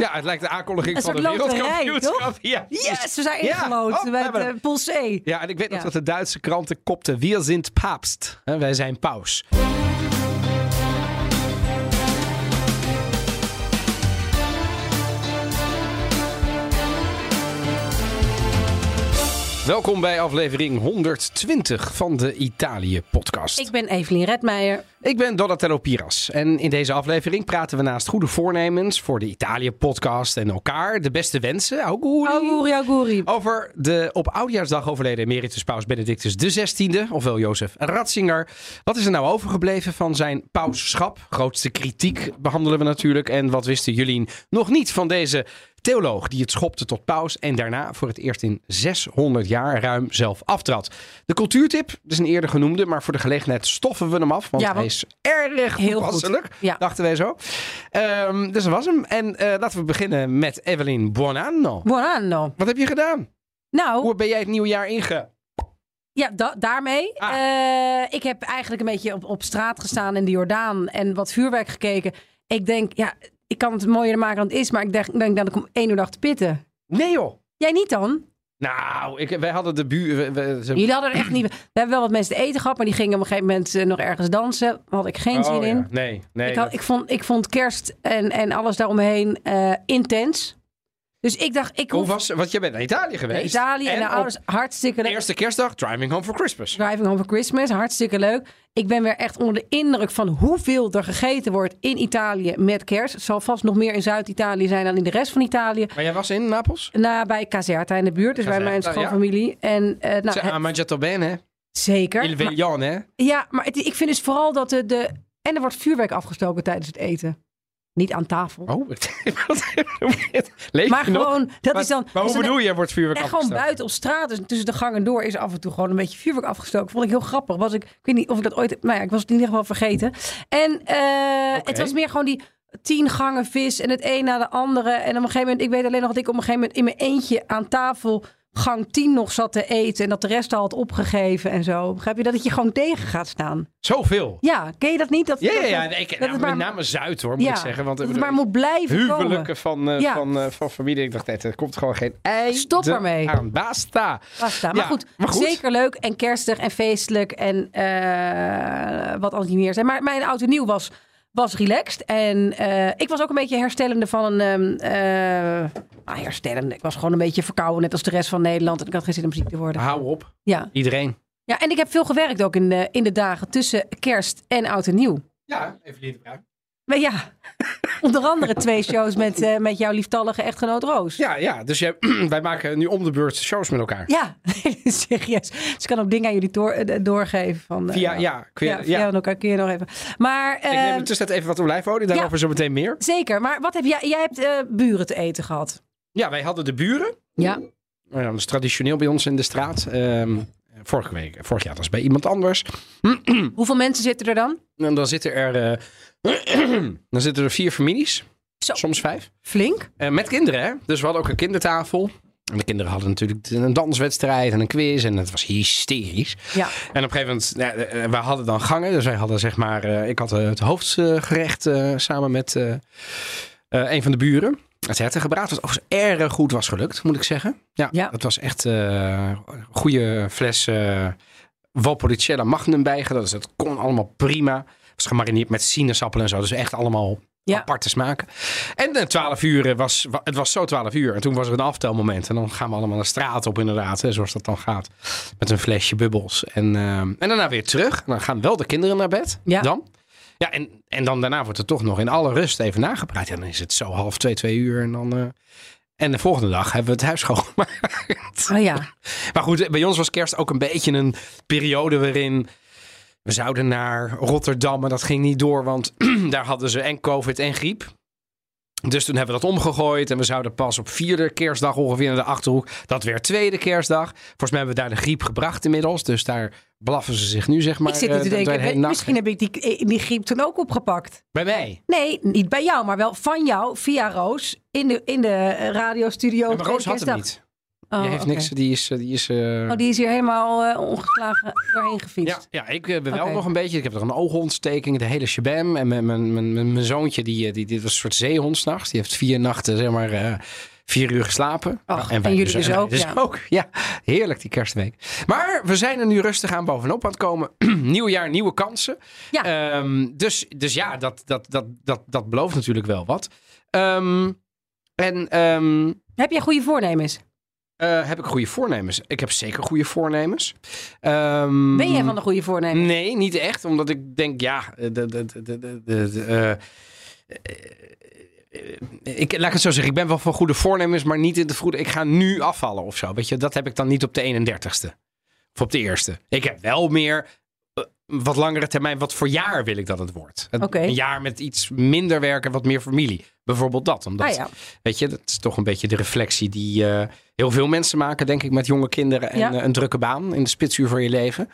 Ja, het lijkt de aankondiging Een van de wereldkampioenschap. Ja, Yes, we zijn Ja, ingelood oh. Pool C. Ja, en ik weet nog Ja. dat de Duitse kranten kopten... Wir sind Papst. Hè, Wij zijn paus. Welkom bij aflevering 120 van de Italië-podcast. Ik ben Evelien Redmeijer. Ik ben Donatello Piras en in deze aflevering praten we naast goede voornemens voor de Italië-podcast en elkaar de beste wensen, auguri, Auguri, auguri. over de op Oudjaarsdag overleden emeritus paus Benedictus XVI, ofwel Jozef Ratzinger. Wat is er nou overgebleven van zijn pausschap? Grootste kritiek behandelen we natuurlijk. En wat wisten jullie nog niet van deze theoloog die het schopte tot paus en daarna voor het eerst in 600 jaar ruim zelf aftrad? De cultuurtip, dat is een eerder genoemde, maar voor de gelegenheid stoffen we hem af, want Ja, want- hij is erg Heel toepasselijk, Ja. dachten wij zo. Ehm, dus dat was hem. En eh, laten we beginnen met Evelyn Buonanno. Buon anno. Wat heb je gedaan? Nou, Hoe ben jij het nieuwe jaar inge... ja, da- daarmee. Ah. Eh, ik heb eigenlijk een beetje op, op straat gestaan in de Jordaan en wat vuurwerk gekeken. Ik denk, ja, ik kan het mooier maken dan het is, maar ik denk, denk dat ik om één uur dag te pitten. Nee joh. Jij niet dan? Nou, ik, wij hadden de buren... Jullie hadden er echt niet... We hebben wel wat mensen te eten gehad, maar die gingen op een gegeven moment eh, nog ergens dansen. Daar had ik geen zin in. Oh, Nee, nee. ik, had, ik, vond, ik vond kerst en, en alles daaromheen eh, intens. Dus ik dacht, ik Hoe hoef was... Want jij bent naar Italië geweest. Italië en, de op ouders hartstikke leuk. eerste kerstdag, driving home for Christmas. Driving Home for Christmas, hartstikke leuk. Ik ben weer echt onder de indruk van hoeveel er gegeten wordt in Italië met kerst. Het zal vast nog meer in Zuid-Italië zijn dan in de rest van Italië. Maar jij was in Napels? Na, bij Caserta in de buurt, dus bij mijn Caserta, ja. schoonfamilie. En, eh, nou, Ze het- mangiato bene. zeker. Il veglione. ja, maar het- ik vind dus vooral dat de, de... En er wordt vuurwerk afgestoken tijdens het eten. Niet aan tafel. Oh, maar nog? gewoon, dat Maar- is dan... Maar hoe bedoel je, wordt vuurwerk En gewoon afgestoken? buiten op straat, dus tussen de gangen door, is af en toe gewoon een beetje vuurwerk afgestoken. Vond ik heel grappig. Was ik, ik weet niet of ik dat ooit. Nou ja, ik was het in ieder geval vergeten. En eh, het was meer gewoon die tien gangen vis en het een na de andere. En op een gegeven moment, ik weet alleen nog dat ik op een gegeven moment in mijn eentje aan tafel gang 10 nog zat te eten. En dat de rest al had opgegeven en zo. Begrijp je dat het je gewoon tegen gaat staan? Zoveel. Ja, ken je dat niet? Dat, Ja, ja, ja. Ik, dat nou, met name Zuid hoor, moet ja, ik zeggen. Want dat het maar moet blijven komen. huwelijken van, eh, Ja. van, eh, van familie. Ik dacht, nee, er komt gewoon geen ei Stop ermee. aan. Basta. Basta. Maar, goed, maar goed. zeker leuk en kerstig en feestelijk en eh, wat anders niet meer zijn. Maar mijn auto nieuw was, was relaxed. En eh, ik was ook een beetje herstellende van een... ehm eh, ah, herstellende. Ik was gewoon een beetje verkouden, net als de rest van Nederland. En ik had geen zin om ziek te worden. Hou op. Ja. Iedereen. ja, en ik heb veel gewerkt ook in de, in de dagen tussen kerst en oud en nieuw. Ja, even bruin. Maar ja, onder andere twee shows met, eh, met jouw lieftallige echtgenoot Roos. Ja, ja. Dus jij, wij maken nu om de beurt shows met elkaar. Ja, serieus. Dus ik kan ook dingen aan jullie door, eh, doorgeven. Van, eh, Via, ja, kun je, ja, ja. via elkaar kun je nog even. Maar Ik neem eh, de tussentijd even wat olijfolie, daarover zo meteen meer. zeker. Maar wat heb jij? Jij hebt eh, buren te eten gehad. Ja, wij hadden de buren. Ja. Nou ja, dat is traditioneel bij ons in de straat. Ehm, vorige week, vorig jaar was bij iemand anders. Hoeveel mensen zitten er dan? En dan zitten er, eh, dan zitten er vier families. Zo. Soms vijf. Flink. Eh, met kinderen, hè? Dus we hadden ook een kindertafel. En de kinderen hadden natuurlijk een danswedstrijd en een quiz. En het was hysterisch. Ja. En op een gegeven moment, ja, eh, we hadden dan gangen. Dus wij hadden zeg maar, ik had het hoofdgerecht eh, samen met een van de buren. Het hertengebraad, wat overigens erg goed was gelukt, moet ik zeggen. Ja, Ja. het was echt eh, een goede fles eh Valpolicella Magnum bijgedaan. Dus het kon allemaal prima. Het was gemarineerd met sinaasappelen en zo. Dus echt allemaal Ja. aparte smaken. En de 12 uur eh, was, wa- het was zo 12 uur. En toen was er een aftelmoment. En dan gaan we allemaal de straat op inderdaad. Hè, zoals dat dan gaat. Met een flesje bubbels. En, eh, en daarna weer terug. En dan gaan wel de kinderen naar bed. Ja. Dan. Ja, en, en dan daarna wordt er toch nog in alle rust even nagepraat. Ja, dan is het zo half twee, twee uur. En dan... eh, en de volgende dag hebben we het huis schoongemaakt. Oh ja. Maar goed, bij ons was kerst ook een beetje een periode waarin we zouden naar Rotterdam, maar dat ging niet door, want daar hadden ze en COVID en griep. Dus toen hebben we dat omgegooid en we zouden pas op vierde kerstdag ongeveer naar de Achterhoek. Dat werd tweede kerstdag. Volgens mij hebben we daar de griep gebracht inmiddels, dus daar blaffen ze zich nu zeg maar. ik zit nu eh, te de- de denken, misschien heb ik die, die griep toen ook opgepakt. Bij mij. Nee, niet bij jou, maar wel van jou via Roos in de, in de eh, radiostudio. Ja, maar Roos had hem niet. Oh, die heeft oké. niks. Die is... eh, Die is eh, Oh, die is hier helemaal eh, ongeslagen doorheen ja, gefietst. ja, ik eh, ben wel nog een beetje. Ik heb er een oogontsteking, de hele shabam. En mijn, mijn, mijn, mijn, zoontje, die, die, die was een soort zeehond s'nachts. Die heeft vier nachten, zeg maar, vier uur geslapen. Wij en jullie dus ook, Dus ja. ook, ja. Heerlijk, die kerstweek. Maar we zijn er nu rustig aan bovenop aan het komen. Nieuw jaar, nieuwe kansen. Ja. Ehm, dus, dus ja, dat, dat, dat, dat, dat belooft natuurlijk wel wat. Ehm, en ehm, Heb jij goede voornemens? Eh, heb ik goede voornemens? Ik heb zeker goede voornemens. Ehm, Ben jij van de goede voornemens? Nee, niet echt. Omdat ik denk, ja, de, de, de, de, de, eh, eh, ik, laat ik het zo zeggen, ik ben wel van goede voornemens, maar niet in de goede. Ik ga nu afvallen of zo. Weet je, dat heb ik dan niet op de 31ste. Of op de eerste. Ik heb wel meer, eh, wat langere termijn, wat voor jaar wil ik dat het wordt. Een, jaar met iets minder werken, wat meer familie. Bijvoorbeeld dat. Omdat, Ah ja. weet je, dat is toch een beetje de reflectie die eh, heel veel mensen maken, denk ik, met jonge kinderen en Ja. eh, een drukke baan in de spitsuur van je leven.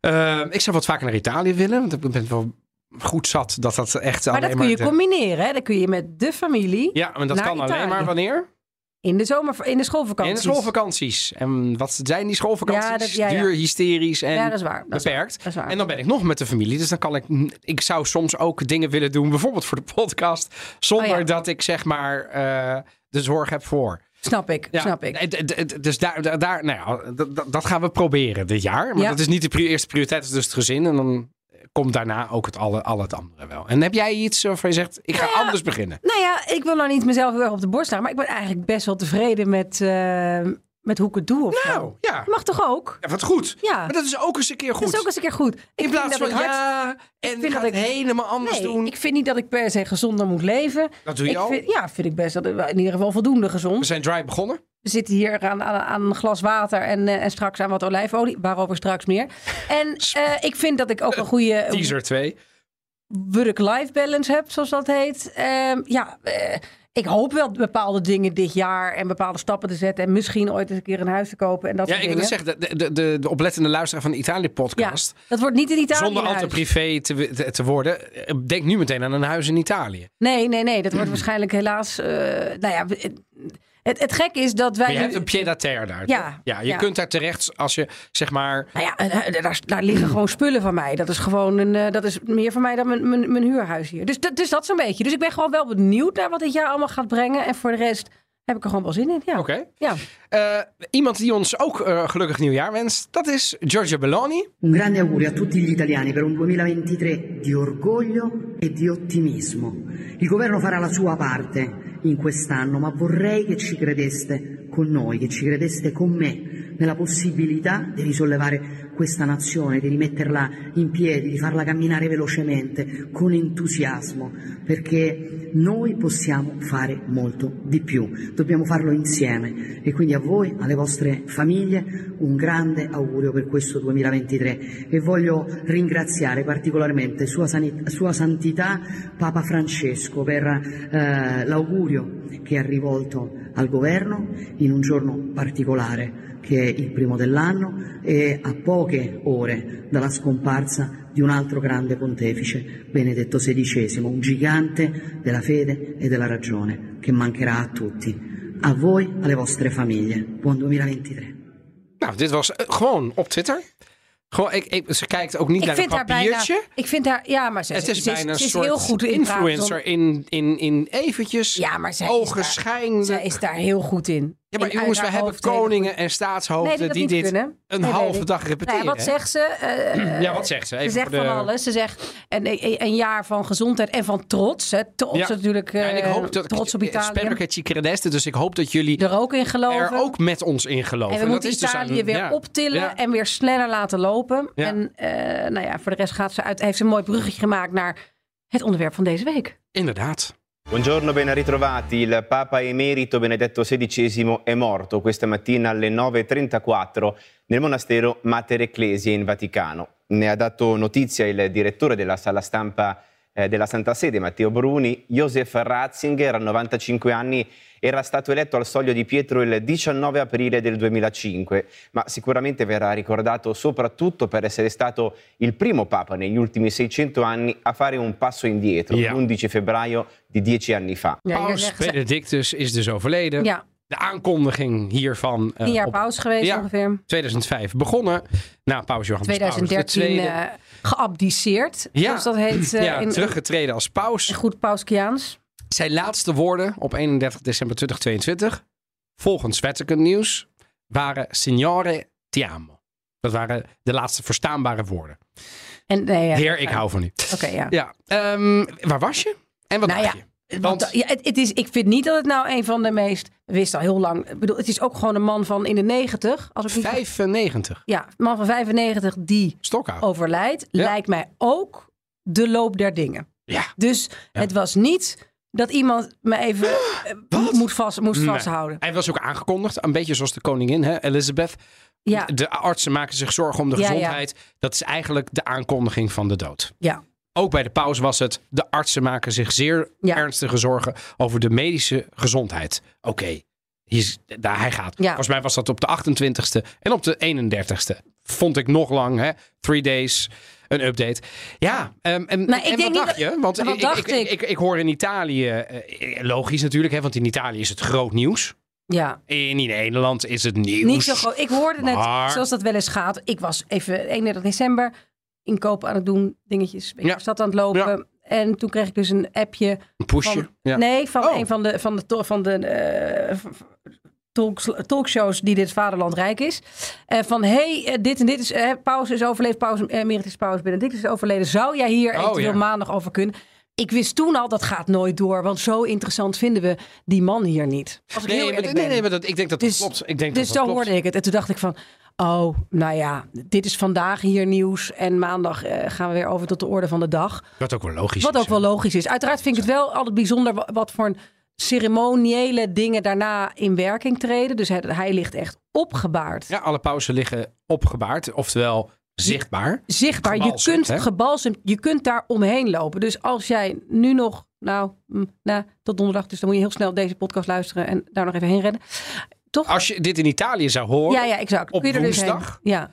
Eh, ik zou wat vaker naar Italië willen, want ik ben wel goed zat dat dat echt Maar dat kun je de- combineren. Hè? Dat kun je met de familie Ja, maar dat kan alleen maar wanneer? In de zomer, in de schoolvakantie. In de schoolvakanties. En wat zijn die schoolvakanties? Ja, dat- ja, ja. Duur, hysterisch en Ja, dat is waar. Dat is waar. beperkt. Dat is waar. En dan ben ik nog met de familie. Dus dan kan ik. Ik zou soms ook dingen willen doen, bijvoorbeeld voor de podcast. Zonder Oh dat ik zeg maar eh, de zorg heb voor. Snap ik, snap ik. Dus daar, daar, nou dat- dat- dat gaan we proberen dit jaar. Maar dat is niet de eerste prioriteit, het is dus het gezin. En dan komt daarna ook het alle, al het andere wel. En heb jij iets waarvan je zegt, ik ga Nou ja, anders beginnen? Nou ja, ik wil nou niet mezelf heel erg op de borst slaan, maar ik ben eigenlijk best wel tevreden met, eh, met hoe ik het doe. Of zo. Nou, ja. Mag toch ook? ja, wat goed. Ja. Maar dat is ook eens een keer goed. Dat is ook eens een keer goed. Ik In plaats van ik hard- ja, en vind dat het ik- helemaal anders Nee, doen. ik vind niet dat ik per se gezonder moet leven. Dat doe je ik al. Vind, ja, vind ik best dat in ieder geval voldoende gezond. We zijn dry begonnen. We zitten hier aan, aan, aan een glas water en, eh, en straks aan wat olijfolie, waarover straks meer. En eh, ik vind dat ik ook een goede Teaser 2. work-life balance heb, zoals dat heet. Ehm, ja, eh, ik hoop wel bepaalde dingen dit jaar en bepaalde stappen te zetten. En misschien ooit eens een keer een huis te kopen en dat Ja, soort ik wil zeggen, de, de, de, de oplettende luisteraar van de ja, Italië-podcast. dat wordt niet in Italië Zonder al te privé te, te, te worden. eh, Denk nu meteen aan een huis in Italië. Nee, nee, nee. Dat wordt waarschijnlijk helaas... eh, nou ja, het, het gek is dat wij... Maar je nu- hebt een pied-à-terre daar. Ja, ja je ja. kunt daar terecht als je zeg maar. Nou ja, eh, daar, daar liggen gewoon spullen van mij. Dat is gewoon een, eh, dat is meer van mij dan mijn, mijn, mijn huurhuis hier. Dus, dat- dus dat zo'n beetje. Dus ik ben gewoon wel benieuwd naar wat dit jaar allemaal gaat brengen. En voor de rest heb ik er gewoon wel zin in. Ja. Oké. ja. Eh, iemand die ons ook eh, gelukkig nieuwjaar wenst, dat is Giorgia Belloni. Un grande augurio a tutti gli italiani per un 2023 di orgoglio e di ottimismo. Il governo farà la sua parte in quest'anno, ma vorrei che ci credeste con noi, che ci credeste con me nella possibilità di risollevare questa nazione, di rimetterla in piedi, di farla camminare velocemente, con entusiasmo, perché noi possiamo fare molto di più. Dobbiamo farlo insieme. E quindi a voi, alle vostre famiglie, un grande augurio per questo 2023 e voglio ringraziare particolarmente Sua, Sani- Sua Santità Papa Francesco per eh, l'augurio che ha rivolto al governo in un giorno particolare che è il primo dell'anno e a poche ore dalla scomparsa di un altro grande pontefice, Benedetto XVI, un gigante della fede e della ragione che mancherà a tutti. A voi, alle vostre famiglie. Buon 2023. Nou, dit was eh, gewoon op Twitter. Gewoon, ik, ik, ze kijkt ook niet Ik naar vind een haar bijna... papiertje. Ik vind haar... Ja, maar ze, Het is ze bijna een ze is soort heel goed in influencer in, in, in eventjes Ja, maar zij is ogen daar- schijnen. Zij is daar heel goed in. Ja, maar jongens, we hebben koningen en staatshoofden Nee, dat die dit kunnen. een Nee, halve dag repeteren. Nou ja, wat hè? zegt ze? Eh, Ja, wat zegt ze? Even Ze zegt voor de- van alles. Ze zegt een, een, een jaar van gezondheid en van trots. Hè. Trots Ja. natuurlijk. Ja, en ik eh, hoop dat trots op Italië. Credeste, dus ik hoop dat jullie Er ook in geloven. er ook met ons in geloven. en we dat moeten is dus Italië aan- weer ja. optillen Ja. en weer sneller laten lopen. Ja. En eh, nou ja, voor de rest gaat ze uit, heeft ze een mooi bruggetje gemaakt naar het onderwerp van deze week. Inderdaad. Buongiorno, ben ritrovati. Il Papa Emerito Benedetto XVI è morto questa mattina alle 9.34 nel monastero Mater Ecclesia in Vaticano. Ne ha dato notizia il direttore della sala stampa eh, della Santa Sede, Matteo Bruni. Josef Ratzinger, a 95 anni, era stato eletto al Soglio di Pietro il 19 aprile del 2005, ma sicuramente verrà ricordato soprattutto per essere stato il primo Papa negli ultimi 600 anni a fare un passo indietro, Ja. l'11 febbraio di dieci anni fa. Ja, Paus Benedictus is dus overleden. ja, de aankondiging hiervan. eh, Tien jaar op pauze geweest Ja. ongeveer. 2005 begonnen. Na paus Johannes 2013 Paulus II. eh geabdiceerd, Ja. zoals dat heet. eh, ja, in, teruggetreden als paus. goed Pauskiaans. Zijn laatste woorden op 31 december 2022, volgens Vatican News, waren Signore ti amo. Dat waren de laatste verstaanbare woorden. En, nee, ja, Heer, ik hou van u. Oké, ja. Ja, ehm, waar was je? En wat Nou dacht ja, je? Want, ja, het, het is, ik vind niet dat het nou een van de meest... We wisten al heel lang. Ik bedoel, het is ook gewoon een man van in de 90. Als ik niet, 95. ja, man van 95 die Stokhout. overlijdt. Ja. Lijkt mij ook de loop der dingen. Ja. Dus het was niet dat iemand me even eh, moet vast, moest Nee. vasthouden. Hij was ook aangekondigd, een beetje zoals de koningin, hè, Elizabeth. Ja, De artsen maken zich zorgen om de Ja, ja. gezondheid. Dat is eigenlijk de aankondiging van de dood. ja. Ook bij de paus was het, de artsen maken zich zeer Ja. ernstige zorgen over de medische gezondheid. Oké, hier is- daar hij gaat. Ja. Volgens mij was dat op de 28ste en op de 31ste. Vond ik nog lang, hè? Three days, een update. Ja, ehm, en, Nou, ik en denk wat dacht je? Want wat ik, dacht ik, ik? ik, ik hoor in Italië, eh, logisch natuurlijk, hè, want in Italië is het groot nieuws. ja. In Nederland is het nieuws. Niet zo groot. Ik hoorde net, Maar- zoals dat wel eens gaat. Ik was even 31 december inkoop aan het doen, dingetjes. Beetje Ja. de stad aan het lopen. En toen kreeg ik dus een appje Een pushje. van, ja. nee, van Oh. een van de, van de, van de eh, v- v- talks, talkshows die dit vaderland rijk is. Eh, van hey, eh, dit en dit is, eh, pauze is overleden, pauze, emeritus paus Benedictus is overleden. Zou jij hier Oh, eventueel ja. maandag over kunnen? Ik wist toen al, dat gaat nooit door. Want zo interessant vinden we die man hier niet. Als ik heel Nee, maar, nee, nee, maar dat, ik denk dat Dus- dat klopt. Ik denk Dus dat zo klopt. hoorde ik het. En toen dacht ik van, oh, nou ja, dit is vandaag hier nieuws. En maandag gaan we weer over tot de orde van de dag. Wat ook wel logisch Wat is. ook wel logisch is. Uiteraard vind ik het wel altijd bijzonder wa- wat voor een ceremoniële dingen daarna in werking treden. Dus hij, hij ligt echt opgebaard. Ja, alle pauzen liggen opgebaard, oftewel zichtbaar. Zichtbaar. Je kunt hè? gebalsemd, je kunt daar omheen lopen. Dus als jij nu nog, nou, mm, nou, tot donderdag, dus dan moet je heel snel deze podcast luisteren en daar nog even heen rennen. Toch? Als je dit in Italië zou horen, ja, ja, exact. op Kun je er dus heen. woensdag? Ja. Dan,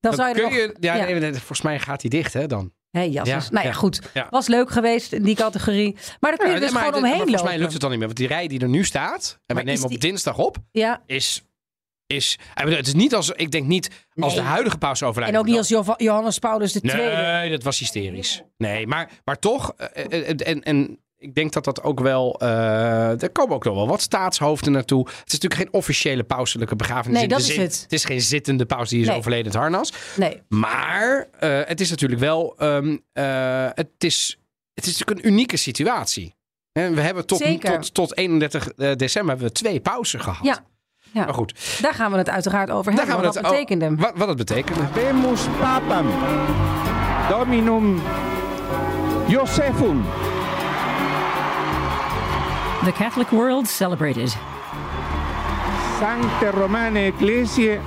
dan zou je kun nog... je... Ja, ja. nee, nee, volgens mij gaat hij dicht, hè, dan. Hé, jasses. Ja, nou ja, goed. ja. Was leuk geweest in die categorie. Maar daar kun je Ja, dus maar, gewoon dit- maar omheen volgens lopen. mij lukt het dan niet meer. Want die rij die er nu staat, en we nemen op dinsdag op, Ja. is... is het is niet als... Ik denk niet als Nee. de huidige pauze overlijdt. En ook niet als Jo- Johannes Paulus II. Nee, dat was hysterisch. Nee, maar, maar toch, eh, eh, en, en ik denk dat dat ook wel, eh, er komen ook nog wel wat staatshoofden naartoe. Het is natuurlijk geen officiële pauselijke begrafenis. Nee, in de dat is zin- het. Het is geen zittende paus die is Nee. overleden in het harnas. Nee. Maar eh, het is natuurlijk wel, ehm, eh, het, is, het is natuurlijk een unieke situatie. En we hebben tot, Zeker. tot, tot 31 december hebben we twee pauzen gehad. Ja. Ja. Maar goed, Daar gaan we het uiteraard over daar hebben. gaan we Wat het betekende. oh, wat, wat het betekende. Habemus papam dominum Josephum The Catholic world celebrated. Sancte Romane Ecclesiae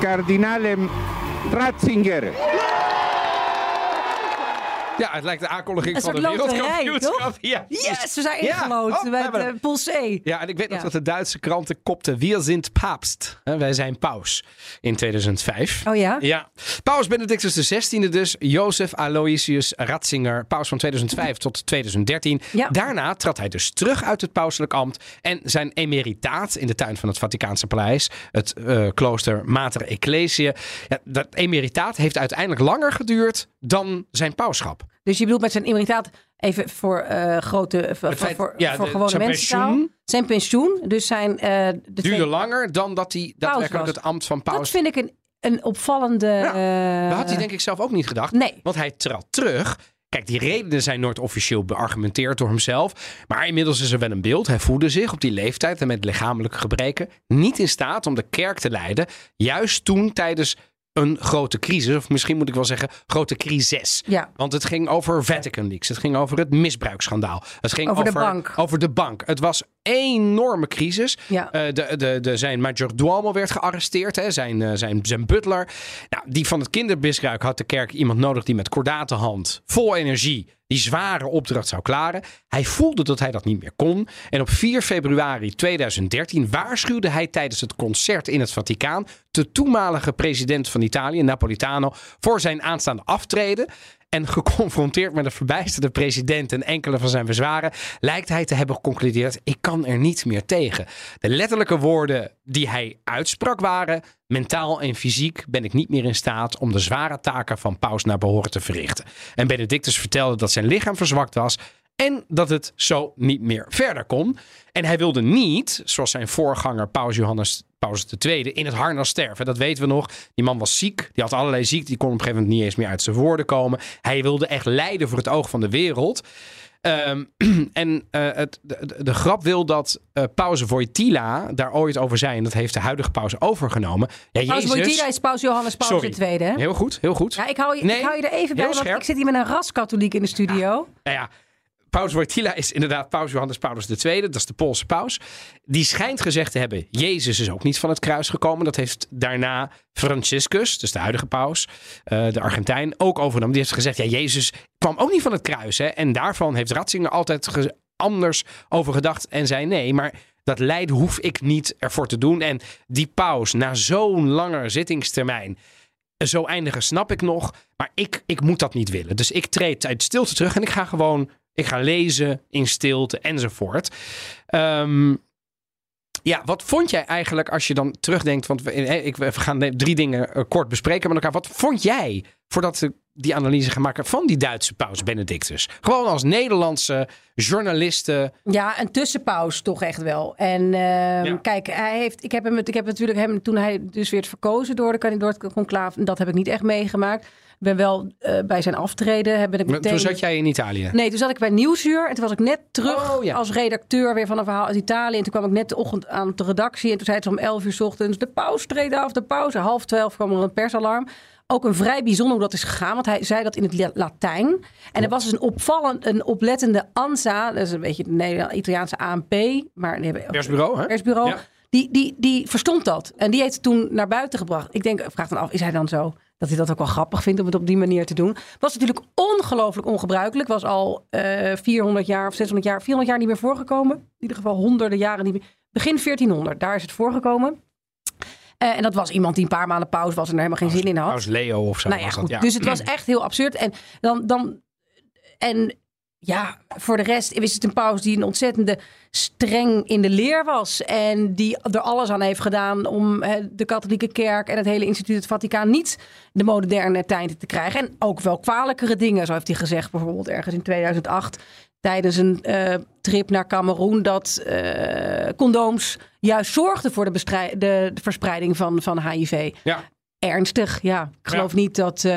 Cardinalem Ratzinger. Ja, het lijkt de aankondiging Een van de wereldkampioenschap. Ja, Yes, we zijn Ja. ingelood Oh, we hebben. Pool C. Ja, en ik weet nog dat de Duitse kranten kopten... Wir sind Papst. Hè, Wij zijn paus. In 2005. Oh ja? Ja. Paus Benedictus XVI dus. Jozef Aloysius Ratzinger. Paus van 2005 tot 2013. Ja. Daarna trad hij dus terug uit het pauselijk ambt. En zijn emeritaat in de tuin van het Vaticaanse paleis. Het eh, klooster Mater Ecclesiae. Ja, dat emeritaat heeft uiteindelijk langer geduurd dan zijn pauschap. Dus je bedoelt met zijn emeritaat even voor eh, grote, voor, feit- voor, ja, voor de- gewone zijn mensen. pensioen. Zijn pensioen. Dus zijn eh de Duurde twee- langer dan dat hij daadwerkelijk het ambt van Dat paus... vind ik een, een opvallende... Ja, eh, Dat had hij denk ik zelf ook niet gedacht. Nee. Want hij trad terug. Kijk, die redenen zijn nooit officieel beargumenteerd door hemzelf. Maar inmiddels is er wel een beeld. Hij voelde zich op die leeftijd en met lichamelijke gebreken niet in staat om de kerk te leiden. Juist toen tijdens een grote crisis, of misschien moet ik wel zeggen grote crisis. Ja. Want het ging over Vatican Leaks. Het ging over het misbruiksschandaal. Het ging Over over, de bank. Over de bank. Het was enorme crisis. Ja. Eh, de, de, de, zijn majordomo werd gearresteerd. Hè, zijn, eh, zijn, zijn butler. Nou, die van het kindermisbruik had de kerk iemand nodig die met kordate hand, vol energie, die zware opdracht zou klaren. Hij voelde dat hij dat niet meer kon. En op 4 februari 2013 waarschuwde hij tijdens het concert in het Vaticaan de toenmalige president van Italië, Napolitano, voor zijn aanstaande aftreden. En geconfronteerd met een verbijsterde president en enkele van zijn bezwaren, lijkt hij te hebben geconcludeerd: ik kan er niet meer tegen. De letterlijke woorden die hij uitsprak waren: mentaal en fysiek ben ik niet meer in staat om de zware taken van paus naar behoren te verrichten. En Benedictus vertelde dat zijn lichaam verzwakt was en dat het zo niet meer verder kon. En hij wilde niet, zoals zijn voorganger Paus Johannes Paus II, in het harnas sterven. Dat weten we nog. Die man was ziek, die had allerlei ziekte, die kon op een gegeven moment niet eens meer uit zijn woorden komen. Hij wilde echt lijden voor het oog van de wereld. Ehm, en eh, het, de, de, grap wil dat uh, Paus Wojtyla daar ooit over zei. En dat heeft de huidige paus overgenomen. Ja, paus Jezus... Wojtyla is Paus Johannes Paus. II. Hè? Heel goed, heel goed. Ja, ik, hou je, Nee, ik hou je er even bij, want scherp. ik zit hier met een raskatholiek in de studio. Nou ja, Paus Wojtyla is inderdaad Paus Johannes Paulus II. Dat is de Poolse paus. Die schijnt gezegd te hebben... Jezus is ook niet van het kruis gekomen. Dat heeft daarna Franciscus, dus de huidige paus, eh, de Argentijn, ook overgenomen. Die heeft gezegd, ja, Jezus kwam ook niet van het kruis. Hè? En daarvan heeft Ratzinger altijd anders over gedacht en zei nee, maar... Dat lijden hoef ik niet ervoor te doen. En die paus, na zo'n lange zittingstermijn, zo eindigen snap ik nog. Maar ik, ik moet dat niet willen. Dus ik treed uit stilte terug en ik ga gewoon ik ga lezen in stilte enzovoort. Ehm, ja, wat vond jij eigenlijk als je dan terugdenkt? Want we, eh, ik, we gaan drie dingen eh, kort bespreken met elkaar. Wat vond jij voordat we die analyse gaan maken van die Duitse paus Benedictus? Gewoon als Nederlandse journalisten. Ja, een tussenpaus toch echt wel. En ehm, Ja. kijk, hij heeft, ik heb hem, ik heb natuurlijk hem toen hij dus werd verkozen door de kandidaat conclave, dat heb ik niet echt meegemaakt. Ik ben wel eh, bij zijn aftreden, heb ik meteen. Toen zat jij in Italië. Nee, toen zat ik bij Nieuwsuur en toen was ik net terug Oh, ja. als redacteur weer van een verhaal uit Italië. En toen kwam ik net de ochtend aan de redactie en toen zei het om 11 uur 's ochtends, de paus treedt af, de pauze. Half twaalf kwam er een persalarm. Ook een vrij bijzonder hoe dat is gegaan, want hij zei dat in het La- Latijn. En er was dus een opvallend, een oplettende ANSA, dat is een beetje de Italiaanse ANP, maar nee, Persbureau, hè? persbureau. Ja. Die, die, die verstond dat. En die heeft het toen naar buiten gebracht. Ik denk, vraag dan af, is hij dan zo dat hij dat ook wel grappig vindt om het op die manier te doen? Was natuurlijk ongelooflijk ongebruikelijk. Was al eh 400 jaar of 600 jaar, 400 jaar niet meer voorgekomen. In ieder geval honderden jaren niet meer. Begin 1400, daar is het voorgekomen. Eh, en dat was iemand die een paar maanden pauze was en er helemaal geen zin in had. Paus Leo of zo. Nou ja. Dus het was echt heel absurd. En dan, dan en ja, voor de rest is het een paus die een ontzettende streng in de leer was. En die er alles aan heeft gedaan om de katholieke kerk en het hele instituut het Vaticaan niet de moderne tijd te krijgen. En ook wel kwalijkere dingen, zo heeft hij gezegd. Bijvoorbeeld ergens in 2008 tijdens een eh, trip naar Cameroen dat eh, condooms juist zorgden voor de, de, de verspreiding van, van HIV Ja. ernstig. Ja, ik geloof niet dat. eh,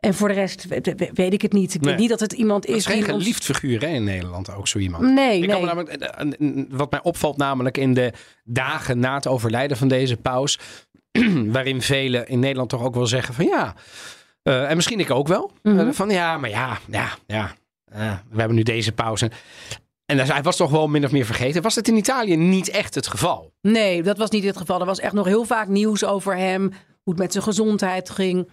en voor de rest we- we- weet ik het niet. Ik Nee. weet niet dat het iemand Het is is geen die ons- geliefd figuur hè, in Nederland, ook zo iemand. Nee, Ik nee. me namelijk, wat mij opvalt namelijk in de dagen na het overlijden van deze paus, waarin velen in Nederland toch ook wel zeggen van ja, en misschien ik ook wel, Mhm. van ja, maar ja, ja, ja, we hebben nu deze paus. En, hij- was toch wel min of meer vergeten. Was het in Italië niet echt het geval? Nee, dat was niet het geval. Er was echt nog heel vaak nieuws over hem. Hoe het met zijn gezondheid ging.